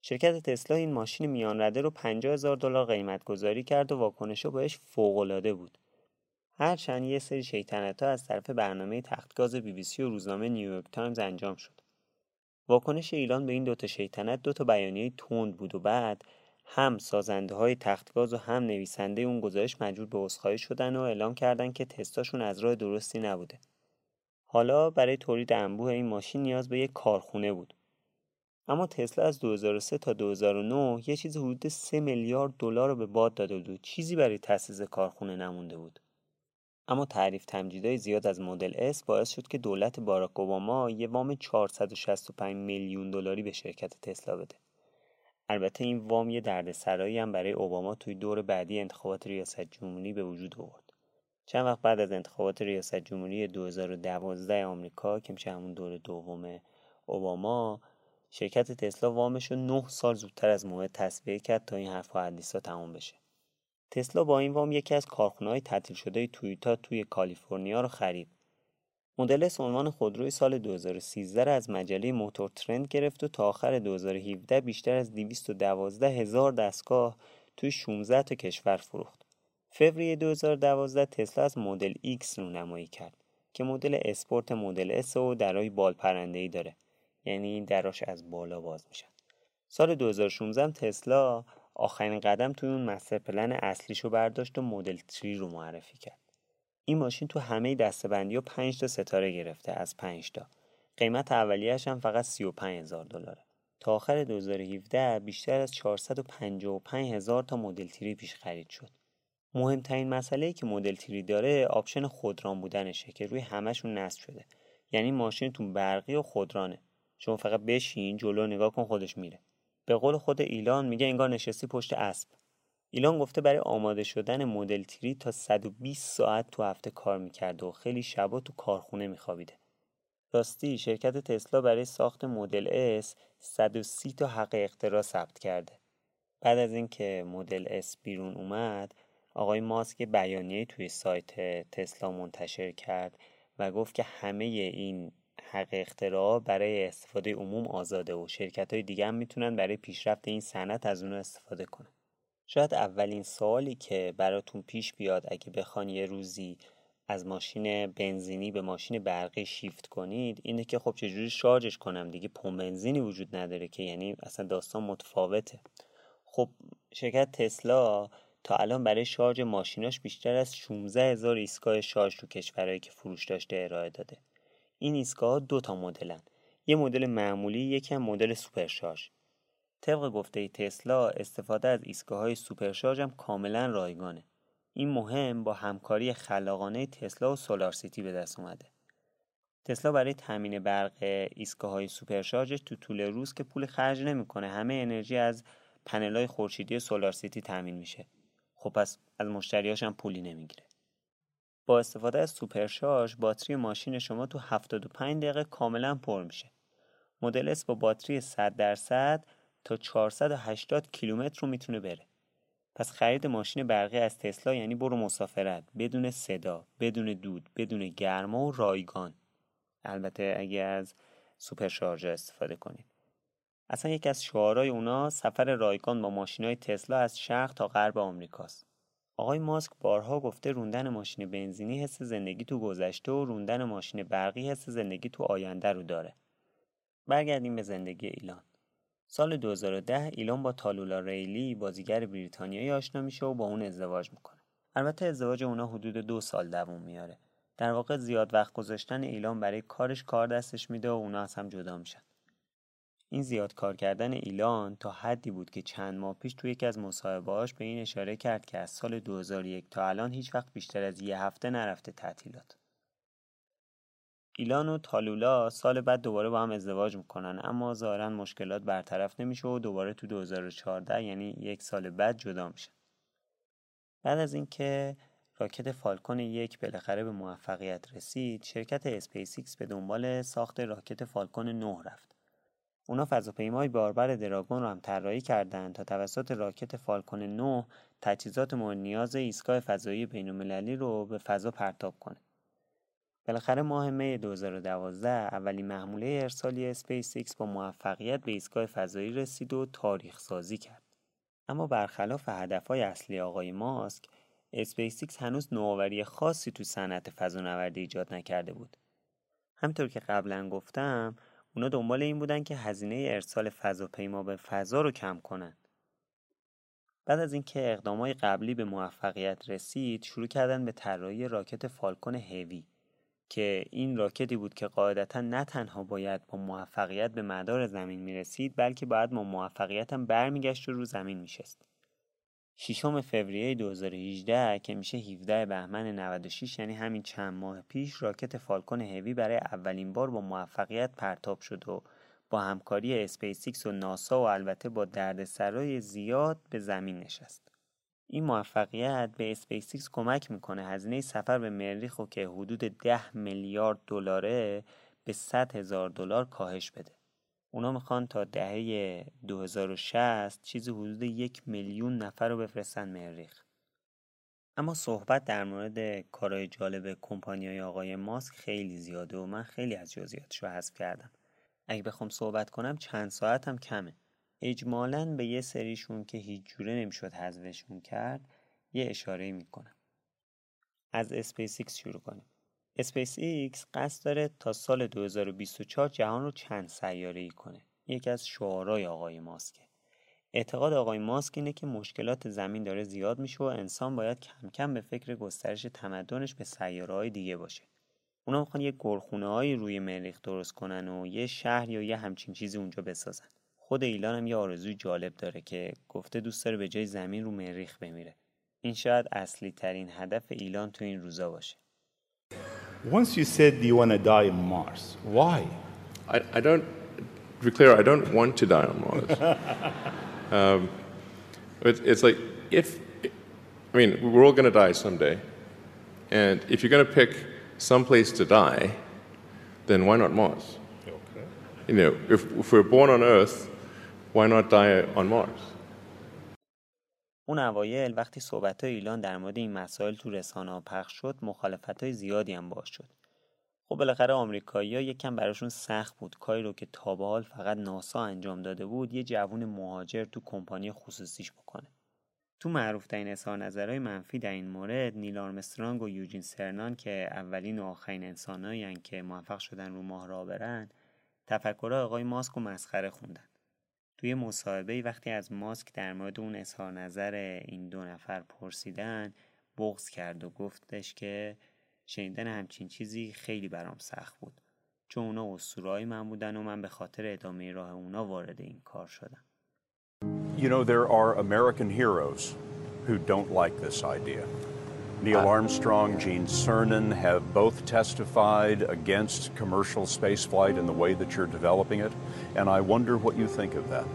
شرکت تسلا این ماشین میان رده رو 50 هزار دلار قیمت گذاری کرد و واکنش بهش فوق العاده بود هرچند یه سری شیطنت ها از طرف برنامه تختگاز بی بی سی و روزنامه نیویورک تایمز انجام شد. واکنش ایلان به این دوتا شیطنت دوتا بیانیه تند بود و بعد هم سازنده های تختگاز و هم نویسنده اون گزارش مجبور به عذرخواهی شدن و اعلام کردن که تستاشون از راه درستی نبوده. حالا برای تولید انبوه این ماشین نیاز به یک کارخونه بود. اما تسلا از 2003 تا 2009 یه چیز حدود 3 میلیارد دلار رو به باد داده بود چیزی برای تأسیس کارخونه نمونده بود. اما تعریف تمجیدهای زیاد از مدل S باعث شد که دولت باراک اوباما یه وام 465 میلیون دلاری به شرکت تسلا بده. البته این وام یه دردسرایی هم برای اوباما توی دور بعدی انتخابات ریاست جمهوری به وجود آورد. چند وقت بعد از انتخابات ریاست جمهوری 2012 آمریکا که میشه همون دور دوم اوباما شرکت تسلا وامش رو 9 سال زودتر از موعد تصویه کرد تا این حرف و تمام بشه. تسلا با این وام یکی از کارخونه‌های تعطیل شده تویوتا توی کالیفرنیا رو خرید مدل عنوان خودروی سال 2013 از مجله موتور ترند گرفت و تا آخر 2017 بیشتر از 212 هزار دستگاه توی 16 تا کشور فروخت. فوریه 2012 تسلا از مدل X نمایی کرد که مدل اسپورت مدل S و درای بال پرنده ای داره یعنی دراش از بالا باز میشن. سال 2016 تسلا آخرین قدم توی اون مستر پلن اصلیشو برداشت و مدل 3 رو معرفی کرد. این ماشین تو همه دستبندی و 5 تا ستاره گرفته از 5 تا. قیمت اولیه‌اش هم فقط 35 هزار دلاره. تا آخر 2017 بیشتر از 455 هزار تا مدل Three پیش خرید شد. مهمترین مسئله ای که مدل Three داره option خودران بودنشه که روی همشون نصب شده. یعنی ماشینتون برقی و خودرانه. شما فقط بشین جلو نگاه کن خودش میره. به قول خود ایلان میگه انگار نشستی پشت اسب. ایلان گفته برای آماده شدن مدل Three تا 120 ساعت تو هفته کار می‌کرده و خیلی شبا تو کارخونه میخوابیده. راستی شرکت تسلا برای ساخت مدل S 130 تا حق اختراع ثبت کرده. بعد از اینکه مدل S بیرون اومد آقای ماسک بیانیه توی سایت تسلا منتشر کرد و گفت که همه این حق اختراع برای استفاده عموم آزاده و شرکت های دیگه هم می‌تونن برای پیشرفت این صنعت از اون استفاده کنن. شاید اولین سوالی که براتون پیش بیاد اگه بخوان یه روزی از ماشین بنزینی به ماشین برقی شیفت کنید اینه که خب چجوری شارژش کنم دیگه؟ پمپ بنزینی وجود نداره که یعنی اصلا داستان متفاوته. خب شرکت تسلا تا الان برای شارژ ماشیناش بیشتر از 16 هزار ایستگاه شارژ تو کشورهایی که فروش داشته ارائه داده. این ایستگاه دو تا مدلن. یه مدل معمولی یکی هم مدل سوپر شارژ طبق گفته تسلا استفاده از ایستگاه های سوپر شارژ هم کاملا رایگانه. این مهم با همکاری خلاقانه تسلا و سولار سیتی به دست اومده. تسلا برای تامین برق ایستگاه های سوپر شارژش تو طول روز که پول خرج نمی‌کنه همه انرژی از پنل خورشیدی سولار سیتی تامین میشه. خب پس از مشتریاش هم پولی نمی‌گیره. با استفاده از سوپر شارژ باتری ماشین شما تو 75 دقیقه کاملا پر میشه. مدل اس با باتری 100 درصد تا 480 کیلومتر رو می‌تونه بره. پس خرید ماشین برقی از تسلا یعنی برو مسافرت. بدون صدا بدون دود بدون گرما و رایگان. البته اگه از سوپر شارژ استفاده کنید. اصلا یکی از شعارهای اونا سفر رایگان با ماشین های تسلا از شرق تا غرب آمریکاست. آقای ماسک بارها گفته روندن ماشین بنزینی حس زندگی تو گذشته و روندن ماشین برقی حس زندگی تو آینده رو داره. برگردیم به زندگی ایلان. سال 2010 ایلان با تالولا ریلی بازیگر بریتانیایی آشنا میشه و با اون ازدواج می‌کنه. البته ازدواج اونا حدود دو سال دووم میاره. در واقع زیاد وقت گذاشتن ایلان برای کارش کار دستش میده و اونا از هم جدا میشن. این زیاد کار کردن ایلان تا حدی بود که چند ماه پیش توی یکی از مصاحبه‌هاش به این اشاره کرد که از سال 2001 تا الان هیچ وقت بیشتر از یه هفته نرفته تعطیلات. ایلان و تالولا سال بعد دوباره با هم ازدواج می‌کنن اما ظاهرا مشکلات برطرف نمیشه و دوباره تو 2014 یعنی یک سال بعد جدا میشن. بعد از اینکه راکت فالکون یک بالاخره به موفقیت رسید، شرکت اسپیس به دنبال ساخت راکت فالکون 9 رفت. اونا فضاپیمای باربر دراگون رو هم طراحی کردند تا توسط راکت فالکون 9 تجهیزات مورد نیاز ایستگاه فضایی بین‌المللی رو به فضا پرتاب کنه. بالاخره ماه می 2012 اولین محموله ارسالی اسپیس ایکس با موفقیت به ایستگاه فضایی رسید و تاریخ سازی کرد. اما برخلاف هدفهای اصلی آقای ماسک، اسپیس ایکس هنوز نوآوری خاصی تو صنعت فضانوردی ایجاد نکرده بود. همونطور که قبلا گفتم، اونا دنبال این بودن که هزینه ارسال فضاپیما به فضا رو کم کنن. بعد از اینکه اقدامای قبلی به موفقیت رسید، شروع کردن به طراحی راکت فالکون هیوی که این راکتی بود که قاعدتا نه تنها باید با موفقیت به مدار زمین می‌رسید بلکه باید با موفقیت هم برمیگشت و رو زمین میشست. ششم فوریه 2018 که میشه 17 بهمن 96 یعنی همین چند ماه پیش راکت فالکون هیوی برای اولین بار با موفقیت پرتاب شد و با همکاری اسپیسیکس و ناسا و البته با دردسرای زیاد به زمین نشست. این موفقیت به اسپیسیکس کمک می‌کنه هزینه سفر به مریخ و که حدود 10 میلیارد دلاره به 100 هزار دلار کاهش بده. اونا می‌خوان تا دهه 2060 چیزی حدود یک میلیون نفر رو بفرستن مریخ. اما صحبت در مورد کارهای جالب کمپانیای آقای ماسک خیلی زیاده و من خیلی از جزئیاتش رو حذف کردم. اگه بخوام صحبت کنم چند ساعت هم کمه. اجمالا به یه سریشون که هیچ جوره نمی‌شد حذفشون کرد یه اشاره می‌کنم. از اسپیسیکس شروع کنیم. اسپیس ایکس قصد داره تا سال 2024 جهان رو چند سیاره ای کنه. یکی از شعارهای آقای ماسکه. اعتقاد آقای ماسک اینه که مشکلات زمین داره زیاد میشه و انسان باید کم کم به فکر گسترش تمدنش به سیاره دیگه باشه. اونا می‌خوان یه گلخونه هایی روی مریخ درست کنن و یه شهر یا یه همچین چیزی اونجا بسازن. خود ایلان هم یه آرزوی جالب داره که گفته دوست داره به جای زمین رو مریخ بمیره. این شاید اصلی ترین هدف ایلان تو این روزا باشه. Once you said you want to die on Mars, why? I, I don't, to be clear, I don't want to die on Mars. (laughs) um, it's, it's like, if, I mean, we're all going to die someday. And if you're going to pick some place to die, then why not Mars? Okay. You know, if, if we're born on Earth, why not die on Mars? اون اوایل وقتی صحبت های ایلان در مورد این مسائل تو رسانه ها پخش شد مخالفت های زیادی هم باش شد. خب بالاخره آمریکایی‌ها یکم براشون سخت بود کاری رو که تا به حال فقط ناسا انجام داده بود یه جوون مهاجر تو کمپانی خصوصیش بکنه. تو معروف ترین اظهار نظرهای منفی در این مورد نیل آرمسترانگ و یوجین سرنان که اولین و آخرین انسانایی که موفق شدن رو ماه را برن تفکرهای آقای ماسک و مسخره خوندن. توی مصاحبه وقتی از ماسک در مورد اون اظهار نظر این دو نفر پرسیدن بغض کرد و گفتش که شنیدن همچین چیزی خیلی برام سخت بود چون اونا اسطوره‌های من بودن و من به خاطر ادامه راه اونا وارد این کار شدم You know, there are American heroes who don't like this idea. Neil Armstrong, Gene Cernan have both testified against commercial spaceflight in the way that you're developing it, and I wonder what you think of that.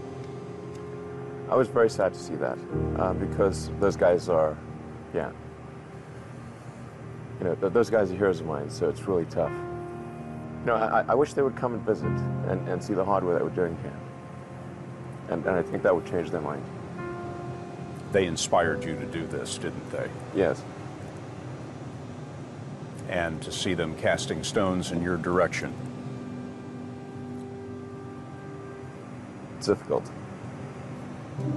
I was very sad to see that uh, because those guys are, yeah. You know, th- those guys are heroes of mine, so it's really tough. You know, I, I wish they would come and visit and, and see the hardware that we're doing here. And, and I think that would change their mind. They inspired you to do this, didn't they? Yes. And to see them casting stones in your direction. It's difficult.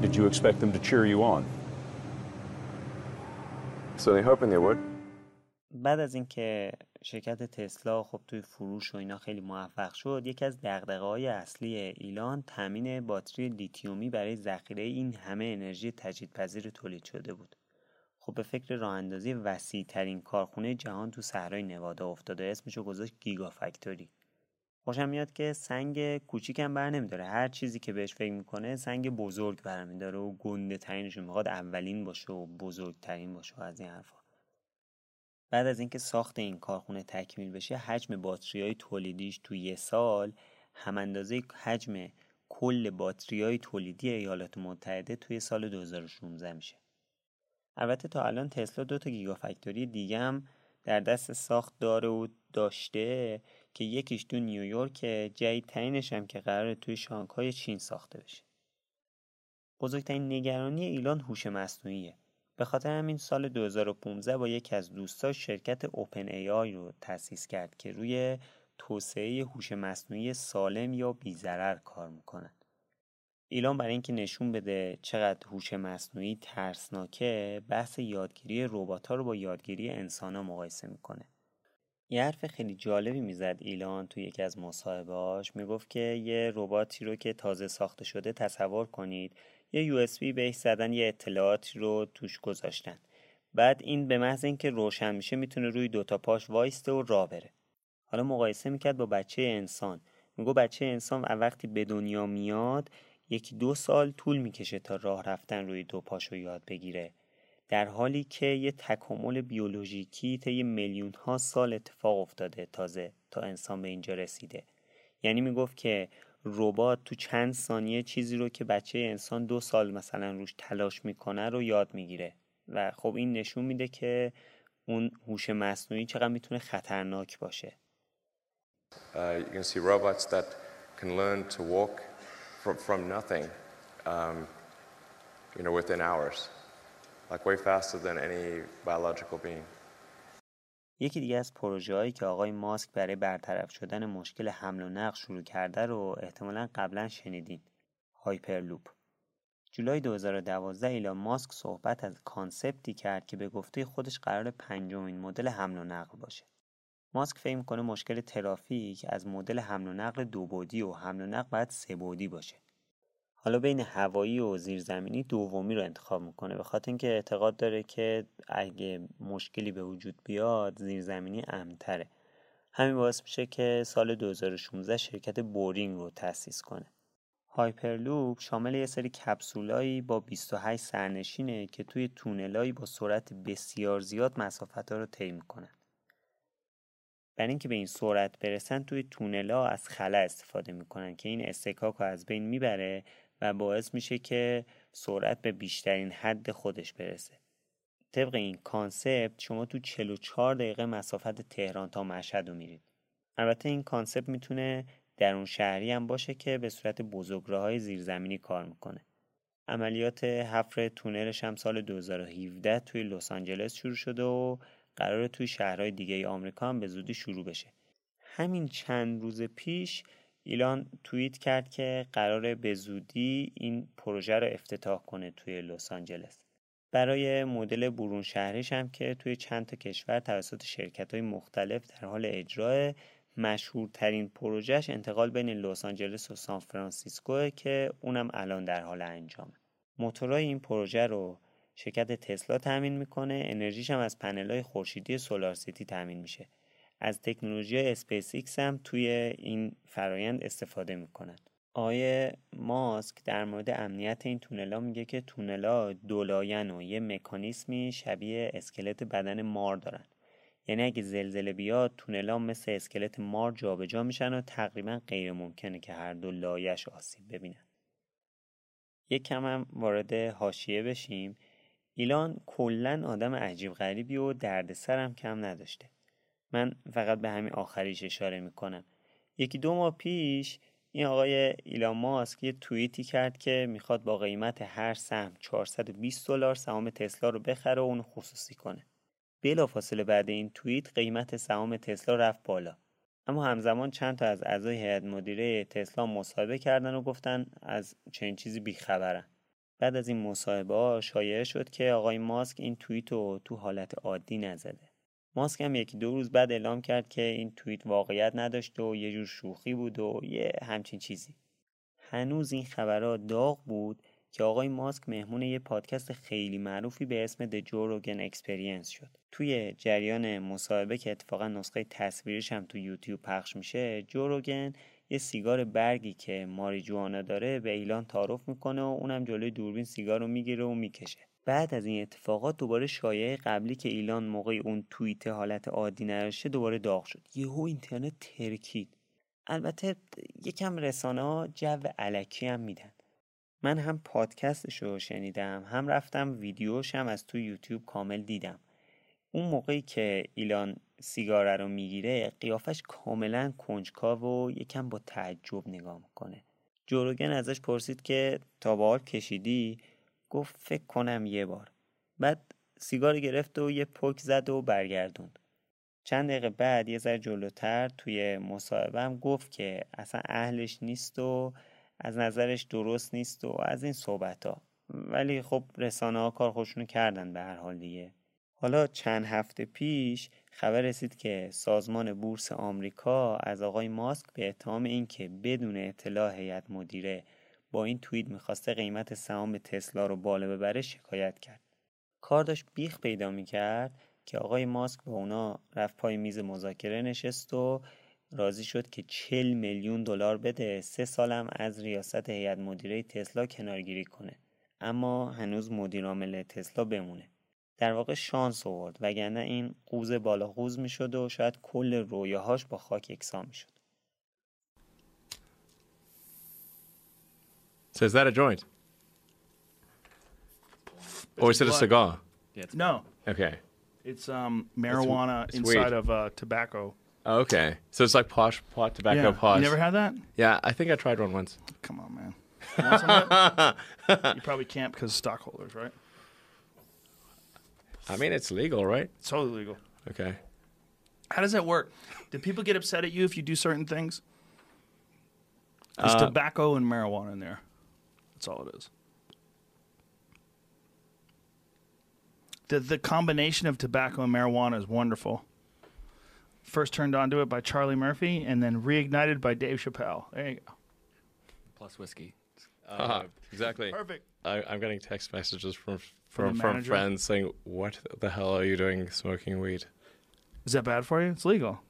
Did you expect them to cheer you on? So they're hoping they would. بعد از اینکه شرکت تسلا خب توی فروش و اینا خیلی موفق شد یکی از دقدقه های اصلی ایلان تامین باتری لیتیومی برای ذخیره این همه انرژی تجدیدپذیر تولید شده بود خب به فکر راه اندازی وسیع ترین کارخونه جهان تو صحرای نوادا افتاده. اسمشو گذاشت گیگا فکتوری خوشم میاد که سنگ کوچیکم بر نمیداره. هر چیزی که بهش فکر می‌کنه سنگ بزرگ برمیداره و گنده ترینش می‌خواد اولین باشه و بزرگترین باشه و از این حرفا. بعد از اینکه ساخت این کارخونه تکمیل بشه حجم باتری های تولیدیش تو یه سال هم اندازه حجم کل باتری های تولیدی ایالات متحده توی سال 2016 میشه. البته تا الان تسلا دو تا گیگا فکتوری دیگه هم در دست ساخت داره و داشته که یکیش تو نیویورک جدیدترینش هم که قراره توی شانگهای چین ساخته بشه بزرگترین نگرانی ایلان هوش مصنوعیه به خاطر همین سال 2015 با یکی از دوستاش شرکت اوپن ای آی رو تأسیس کرد که روی توسعه هوش مصنوعی سالم یا بیضرر کار می‌کنن. ایلان برای اینکه نشون بده چقدر هوش مصنوعی ترسناکه بحث یادگیری ربات رو با یادگیری انسان ها مقایسه می‌کنه. یه حرف خیلی جالبی می‌زد ایلان تو یکی از مصاحبهاش می‌گفت که یه رباتی رو که تازه ساخته شده تصور کنید یه یو اس بی بهش زدن یه اطلاعاتی رو توش گذاشتن. بعد این به محض اینکه روشن میشه می‌تونه روی دوتا پاش وایسته و راه بره. حالا مقایسه می‌کرد با بچه انسان. میگو بچه انسان وقتی به دنیا میاد یکی دو سال طول می‌کشه تا راه رفتن روی دو پاشو یاد بگیره. در حالی که یه تکامل بیولوژیکی طی میلیون ها سال اتفاق افتاده تازه تا انسان به اینجا رسیده. یعنی می‌گفت که ربات تو چند ثانیه چیزی رو که بچه انسان دو سال مثلا روش تلاش می‌کنه رو یاد می‌گیره. و خب این نشون میده که اون هوش مصنوعی چقدر می‌تونه خطرناک باشه. Uh, you can see robots that can learn to walk from, from nothing, um, you know, within hours, like way faster than any biological being. یکی دیگه از پروژه هایی که آقای ماسک برای برطرف شدن مشکل حمل و نقل شروع کرده رو احتمالا قبلا شنیدین. هایپرلوپ. جولای 2012 ایلان ماسک صحبت از concept ی کرد که به گفته خودش قراره پنجمین مدل حمل و نقل باشه. ماسک فکر می‌کنه مشکل ترافیک از مدل حمل و نقل دو بعدیه و حمل و نقل باید سه بعدی باشه. حالا بین هوایی و زیرزمینی دومی رو انتخاب می‌کنه به خاطر اینکه اعتقاد داره که اگه مشکلی به وجود بیاد زیرزمینی امنتره. همین باعث میشه که سال 2016 شرکت بورینگ رو تأسیس کنه. هایپرلوپ شامل یه سری کپسولایی با 28 سرنشینه که توی تونلایی با سرعت بسیار زیاد مسافت ها رو طی می‌کنن. برای اینکه به این سرعت برسن توی تونلا از خلا استفاده می‌کنن که این اصطکاک رو از بین می‌بره و باعث میشه که سرعت به بیشترین حد خودش برسه. طبق این concept شما تو 44 دقیقه مسافت تهران تا مشهد رو میرید. البته این concept می‌تونه درون شهری هم باشه که به صورت بزرگراه های زیرزمینی کار می‌کنه. عملیات حفر تونلش هم سال 2017 توی لس آنجلس شروع شده و قراره توی شهرهای دیگه آمریکا هم به زودی شروع بشه. همین چند روز پیش ایلان توییت کرد که قراره به زودی این پروژه رو افتتاح کنه توی لس آنجلس. برای مدل برون شهریش هم که توی چند تا کشور توسط شرکت های مختلف در حال اجرای مشهورترین پروژهش انتقال بین لس آنجلس و سان فرانسیسکو که اونم الان در حال انجامه. موتورهای این پروژه رو شرکت تسلا تامین می‌کنه. انرژیش هم از پنل خورشیدی سولار سیتی تامین میشه. از تکنولوژی اسپیس ایکس هم توی این فرایند استفاده می‌کنن. آقای ماسک در مورد امنیت این تونلا میگه که تونلا دولاین و یه مکانیسمی شبیه اسکلت بدن مار دارن. یعنی اگه زلزله بیاد تونلا مثل اسکلت مار جابجا میشن و تقریبا غیر ممکنه که هر دو لایش آسیب ببینن. یک کم هم وارد حاشیه بشیم. ایلان کلا آدم عجیب غریبی و دردسرم کم نداشته. من فقط به همین آخریش اشاره می‌کنم. یکی دو ماه پیش این آقای ایلان ماسک یه توییتی کرد که می‌خواد با قیمت هر سهم 420 دلار سهام تسلا رو بخره و اون خصوصی کنه. بلافاصله بعد این توییت قیمت سهام تسلا رفت بالا. اما همزمان چند تا از اعضای هیئت مدیره تسلا مصاحبه کردن و گفتن از چنین چیزی بیخبرن. بعد از این مصاحبه ها شایعه شد که آقای ماسک این توییت رو تو حالت عادی نزده ماسک هم یکی دو روز بعد اعلام کرد که این توییت واقعیت نداشت و یه جور شوخی بود و یه همچین چیزی هنوز این خبرها داغ بود که آقای ماسک مهمون یه پادکست خیلی معروفی به اسم The Joe Rogan Experience شد. توی جریان مصاحبه که اتفاقا نسخه تصویرش هم تو یوتیوب پخش میشه، جو روگن یه سیگار برگی که ماریجوانا داره به ایلان تعارف می‌کنه و اونم جلوی دوربین سیگار رو می‌گیره و می‌کشه. بعد از این اتفاقات دوباره شایعه قبلی که ایلان موقع اون توییت حالت عادی نداشته دوباره داغ شد. یهو اینترنت ترکید. البته یکم رسانه ها جو علکی هم میدن. من هم پادکستش رو شنیدم هم رفتم ویدیوش هم از تو یوتیوب کامل دیدم اون موقعی که ایلان سیگاره رو می‌گیره قیافش کاملا کنجکاو و یکم با تعجب نگاه می‌کنه. جوروگن ازش پرسید که تا به کشیدی؟ گفت فکر کنم یه بار. بعد سیگار گرفت و یه پک زد و برگردوند. چند دقیقه بعد یه ذره جلوتر توی مصاحبه هم گفت که اصلا اهلش نیست و از نظرش درست نیست و از این صحبت ها ولی خب رسانه ها کار خوشونو کردن به هر حال دیگه. حالا چند هفته پیش خبر رسید که سازمان بورس آمریکا از آقای ماسک به اتهام اینکه بدون اطلاع هیئت مدیره با این توییت می‌خواسته قیمت سهام تسلا رو بالا ببره شکایت کرد. کار داشت بیخ پیدا می‌کرد که آقای ماسک با اونا رفت پای میز مذاکره نشست و راضی شد که 40 میلیون دلار بده سه سالم از ریاست هیئت مدیره تسلا کنارگیری کنه. اما هنوز مدیر عامل تسلا بمونه. در واقع شانس آورد وگرنه این قوز بالا قوز میشد و شاید کل رویاهاش با خاک یکسان میشد So is that a joint? Or is it a cigar? No. Okay. It's um, marijuana it's inside weed. of uh, tobacco. Oh, okay. So it's like posh pot tobacco yeah. posh. You never had that? Yeah, I think I tried one once. Come on, man. You, want some of that? (laughs) you probably can't because of stockholders, right? I mean, it's legal, right? It's totally legal. Okay. How does that work? Do people get upset at you if you do certain things? There's Uh, tobacco and marijuana in there. That's all it is. The the combination of tobacco and marijuana is wonderful. First turned onto it by Charlie Murphy, and then reignited by Dave Chappelle. There you go. Plus whiskey. Uh, (laughs) exactly. Perfect. I, I'm getting text messages from From from the from manager? friends saying, "What the hell are you doing smoking weed?" Is that bad for you? It's legal.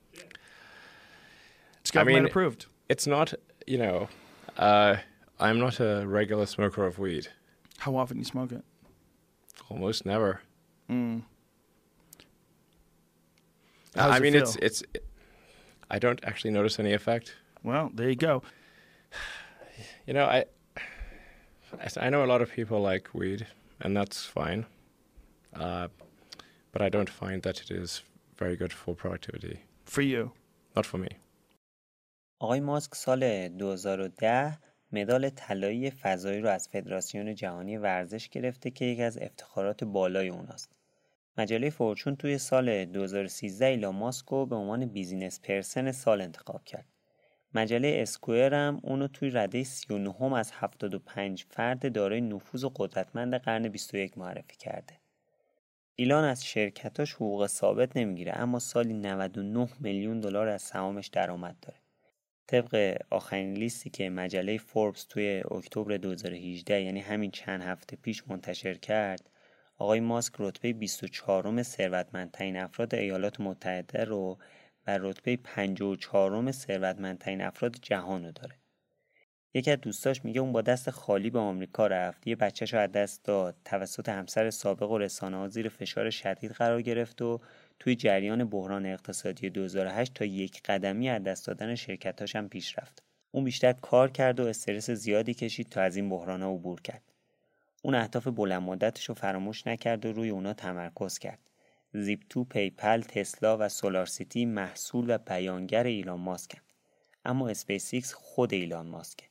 It's I government mean, approved. It's not, you know, uh, I'm not a regular smoker of weed. How often do you smoke it? Almost never. Mm. I it mean, it's feel? it's. I don't actually notice any effect. Well, there you go. (sighs) You know, I I know a lot of people like weed, and that's fine. Uh, but I don't find that it is very good for productivity. For you. Not for me. آقای ماسک سال 2010 مدال طلایی فضایی رو از فدراسیون جهانی ورزش گرفته که یکی از افتخارات بالای اوناست. مجله فورچون توی سال 2013 ایلان ماسک رو به عنوان بیزینس پرسن سال انتخاب کرد. مجله اسکوئر هم اونو توی رده 39 از 75 فرد دارای نفوذ و قدرتمند قرن 21 معرفی کرده. ایلان از شرکتاش حقوق ثابت نمی‌گیره اما سالی 99 میلیون دلار از سهامش درآمد داره. طبق آخرین لیستی که مجله فوربس توی اکتبر 2018 یعنی همین چند هفته پیش منتشر کرد آقای ماسک رتبه 24 ثروتمندترین افراد ایالات متحده رو و رتبه 54 ثروتمندترین افراد جهان رو داره. یکی از دوستاش میگه اون با دست خالی به آمریکا رفت. یه بچهش از دست داد. توسط همسر سابق و رسانه ها زیر فشار شدید قرار گرفت و توی جریان بحران اقتصادی 2008 تا یک قدمی از دست دادن شرکتاش هم پیش رفت. اون بیشتر کار کرد و استرس زیادی کشید تا از این بحران ها عبور کرد. اون اهداف بلند مدتش رو فراموش نکرد و روی اونا تمرکز کرد. Zip2، PayPal، تسلا و سولار سیتی محصول و بیانگر ایلان ماسکن. اما اسپیس ایکس خود ایلان ماسکه.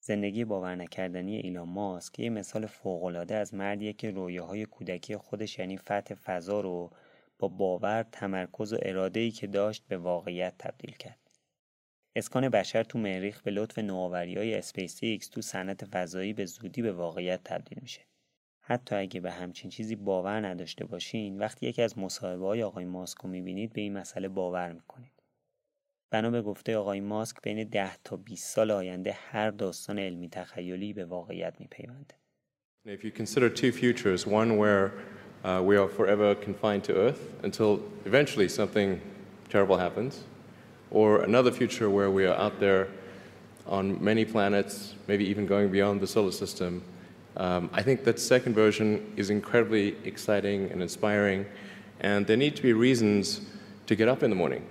زندگی باور نکردنی ایلان ماسک یه مثال فوق‌العاده از مردیه که رویاهای کودکی خودش یعنی فتح فضا رو با باور، تمرکز و اراده‌ای که داشت به واقعیت تبدیل کرد. اسکان بشر تو مریخ به لطف نوآوری‌های اسپیس ایکس تو صنعت فضایی به زودی به واقعیت تبدیل میشه. حتی اگه به همچین چیزی باور نداشته باشین وقتی یکی از مصاحبه های آقای ماسک رو می‌بینید به این مسئله باور می‌کنید. بنا به گفته آقای ماسک بین 10 تا 20 سال آینده هر داستان علمی تخیلی به واقعیت میپیونده. If you consider two futures, one where uh, we are forever confined to Earth until eventually something terrible happens, or another future where we are out there on many planets, maybe even going beyond the solar system, um, I think that second version is incredibly exciting and inspiring, and there need to be reasons to get up in the morning.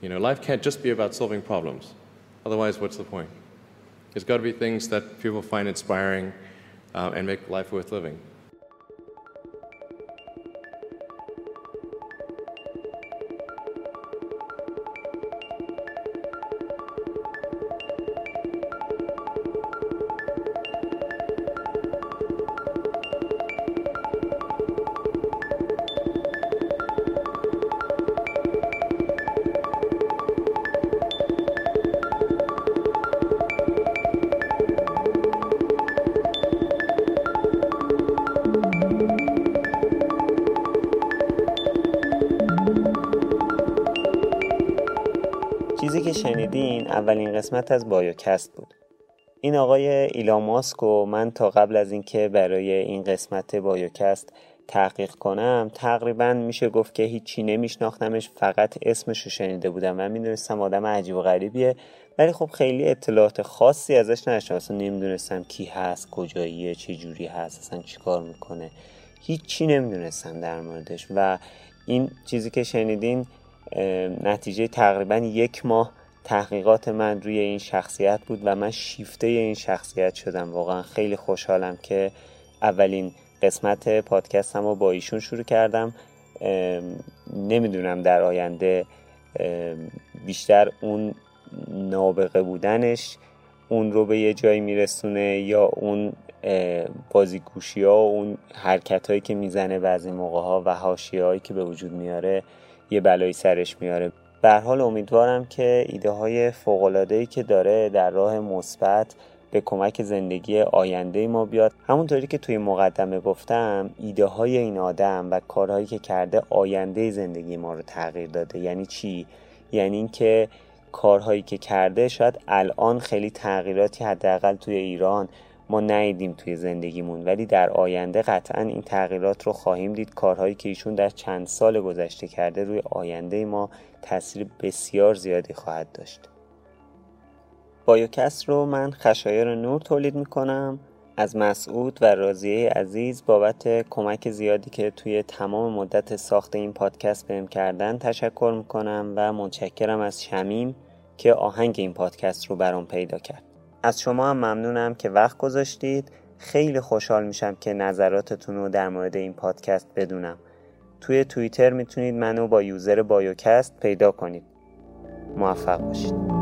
You know, life can't just be about solving problems. Otherwise, what's the point? There's got to be things that people find inspiring uh, and make life worth living. قسمت از بایوکست بود. این آقای ایلان ماسک و من تا قبل از اینکه برای این قسمت بایوکست تحقیق کنم تقریبا میشه گفت که هیچی نمیشناختمش فقط اسمش رو شنیده بودم و می‌دونستم آدم عجیب و غریبیه. ولی خب خیلی اطلاعات خاصی ازش نداشتم. اصلا نمی‌دونستم کی هست کجاییه چه جوری هست اصلا چیکار می‌کنه. هیچی نمی‌دونستم در موردش. و این چیزی که شنیدین نتیجه تقریبا یک ماه تحقیقات من روی این شخصیت بود و من شیفته این شخصیت شدم. واقعا خیلی خوشحالم که اولین قسمت پادکستم رو با ایشون شروع کردم. نمی‌دونم در آینده بیشتر اون نابغه بودنش اون رو به یه جایی میرسونه یا اون بازیگوشی ها و اون حرکت هایی که می‌زنه بعضی موقع ها و حاشیه هایی که به وجود میاره یه بلایی سرش میاره. به حال امیدوارم که ایده های فوق که داره در راه مثبت به کمک زندگی آینده ما بیاد. همونطوری که توی مقدمه گفتم ایده های این آدم و کارهایی که کرده آینده زندگی ما رو تغییر داده. یعنی چی؟ یعنی اینکه کارهایی که کرده شاید الان خیلی تغییراتی حداقل توی ایران ما ندیدیم توی زندگیمون ولی در آینده قطعا این تغییرات رو خواهیم دید. کارهایی که ایشون در چند سال گذشته کرده روی آینده ما تاثیر بسیار زیادی خواهد داشت. بایوکست رو من خشایر نور تولید می‌کنم. از مسعود و رازیه عزیز بابت کمک زیادی که توی تمام مدت ساخت این پادکست بهم کردن تشکر می‌کنم و متشکرم از شمیم که آهنگ این پادکست رو برام پیدا کرد. از شما هم ممنونم که وقت گذاشتید. خیلی خوشحال میشم که نظراتتون رو در مورد این پادکست بدونم. توی توییتر می‌تونید منو با یوزر بایوکست پیدا کنید. موفق باشید.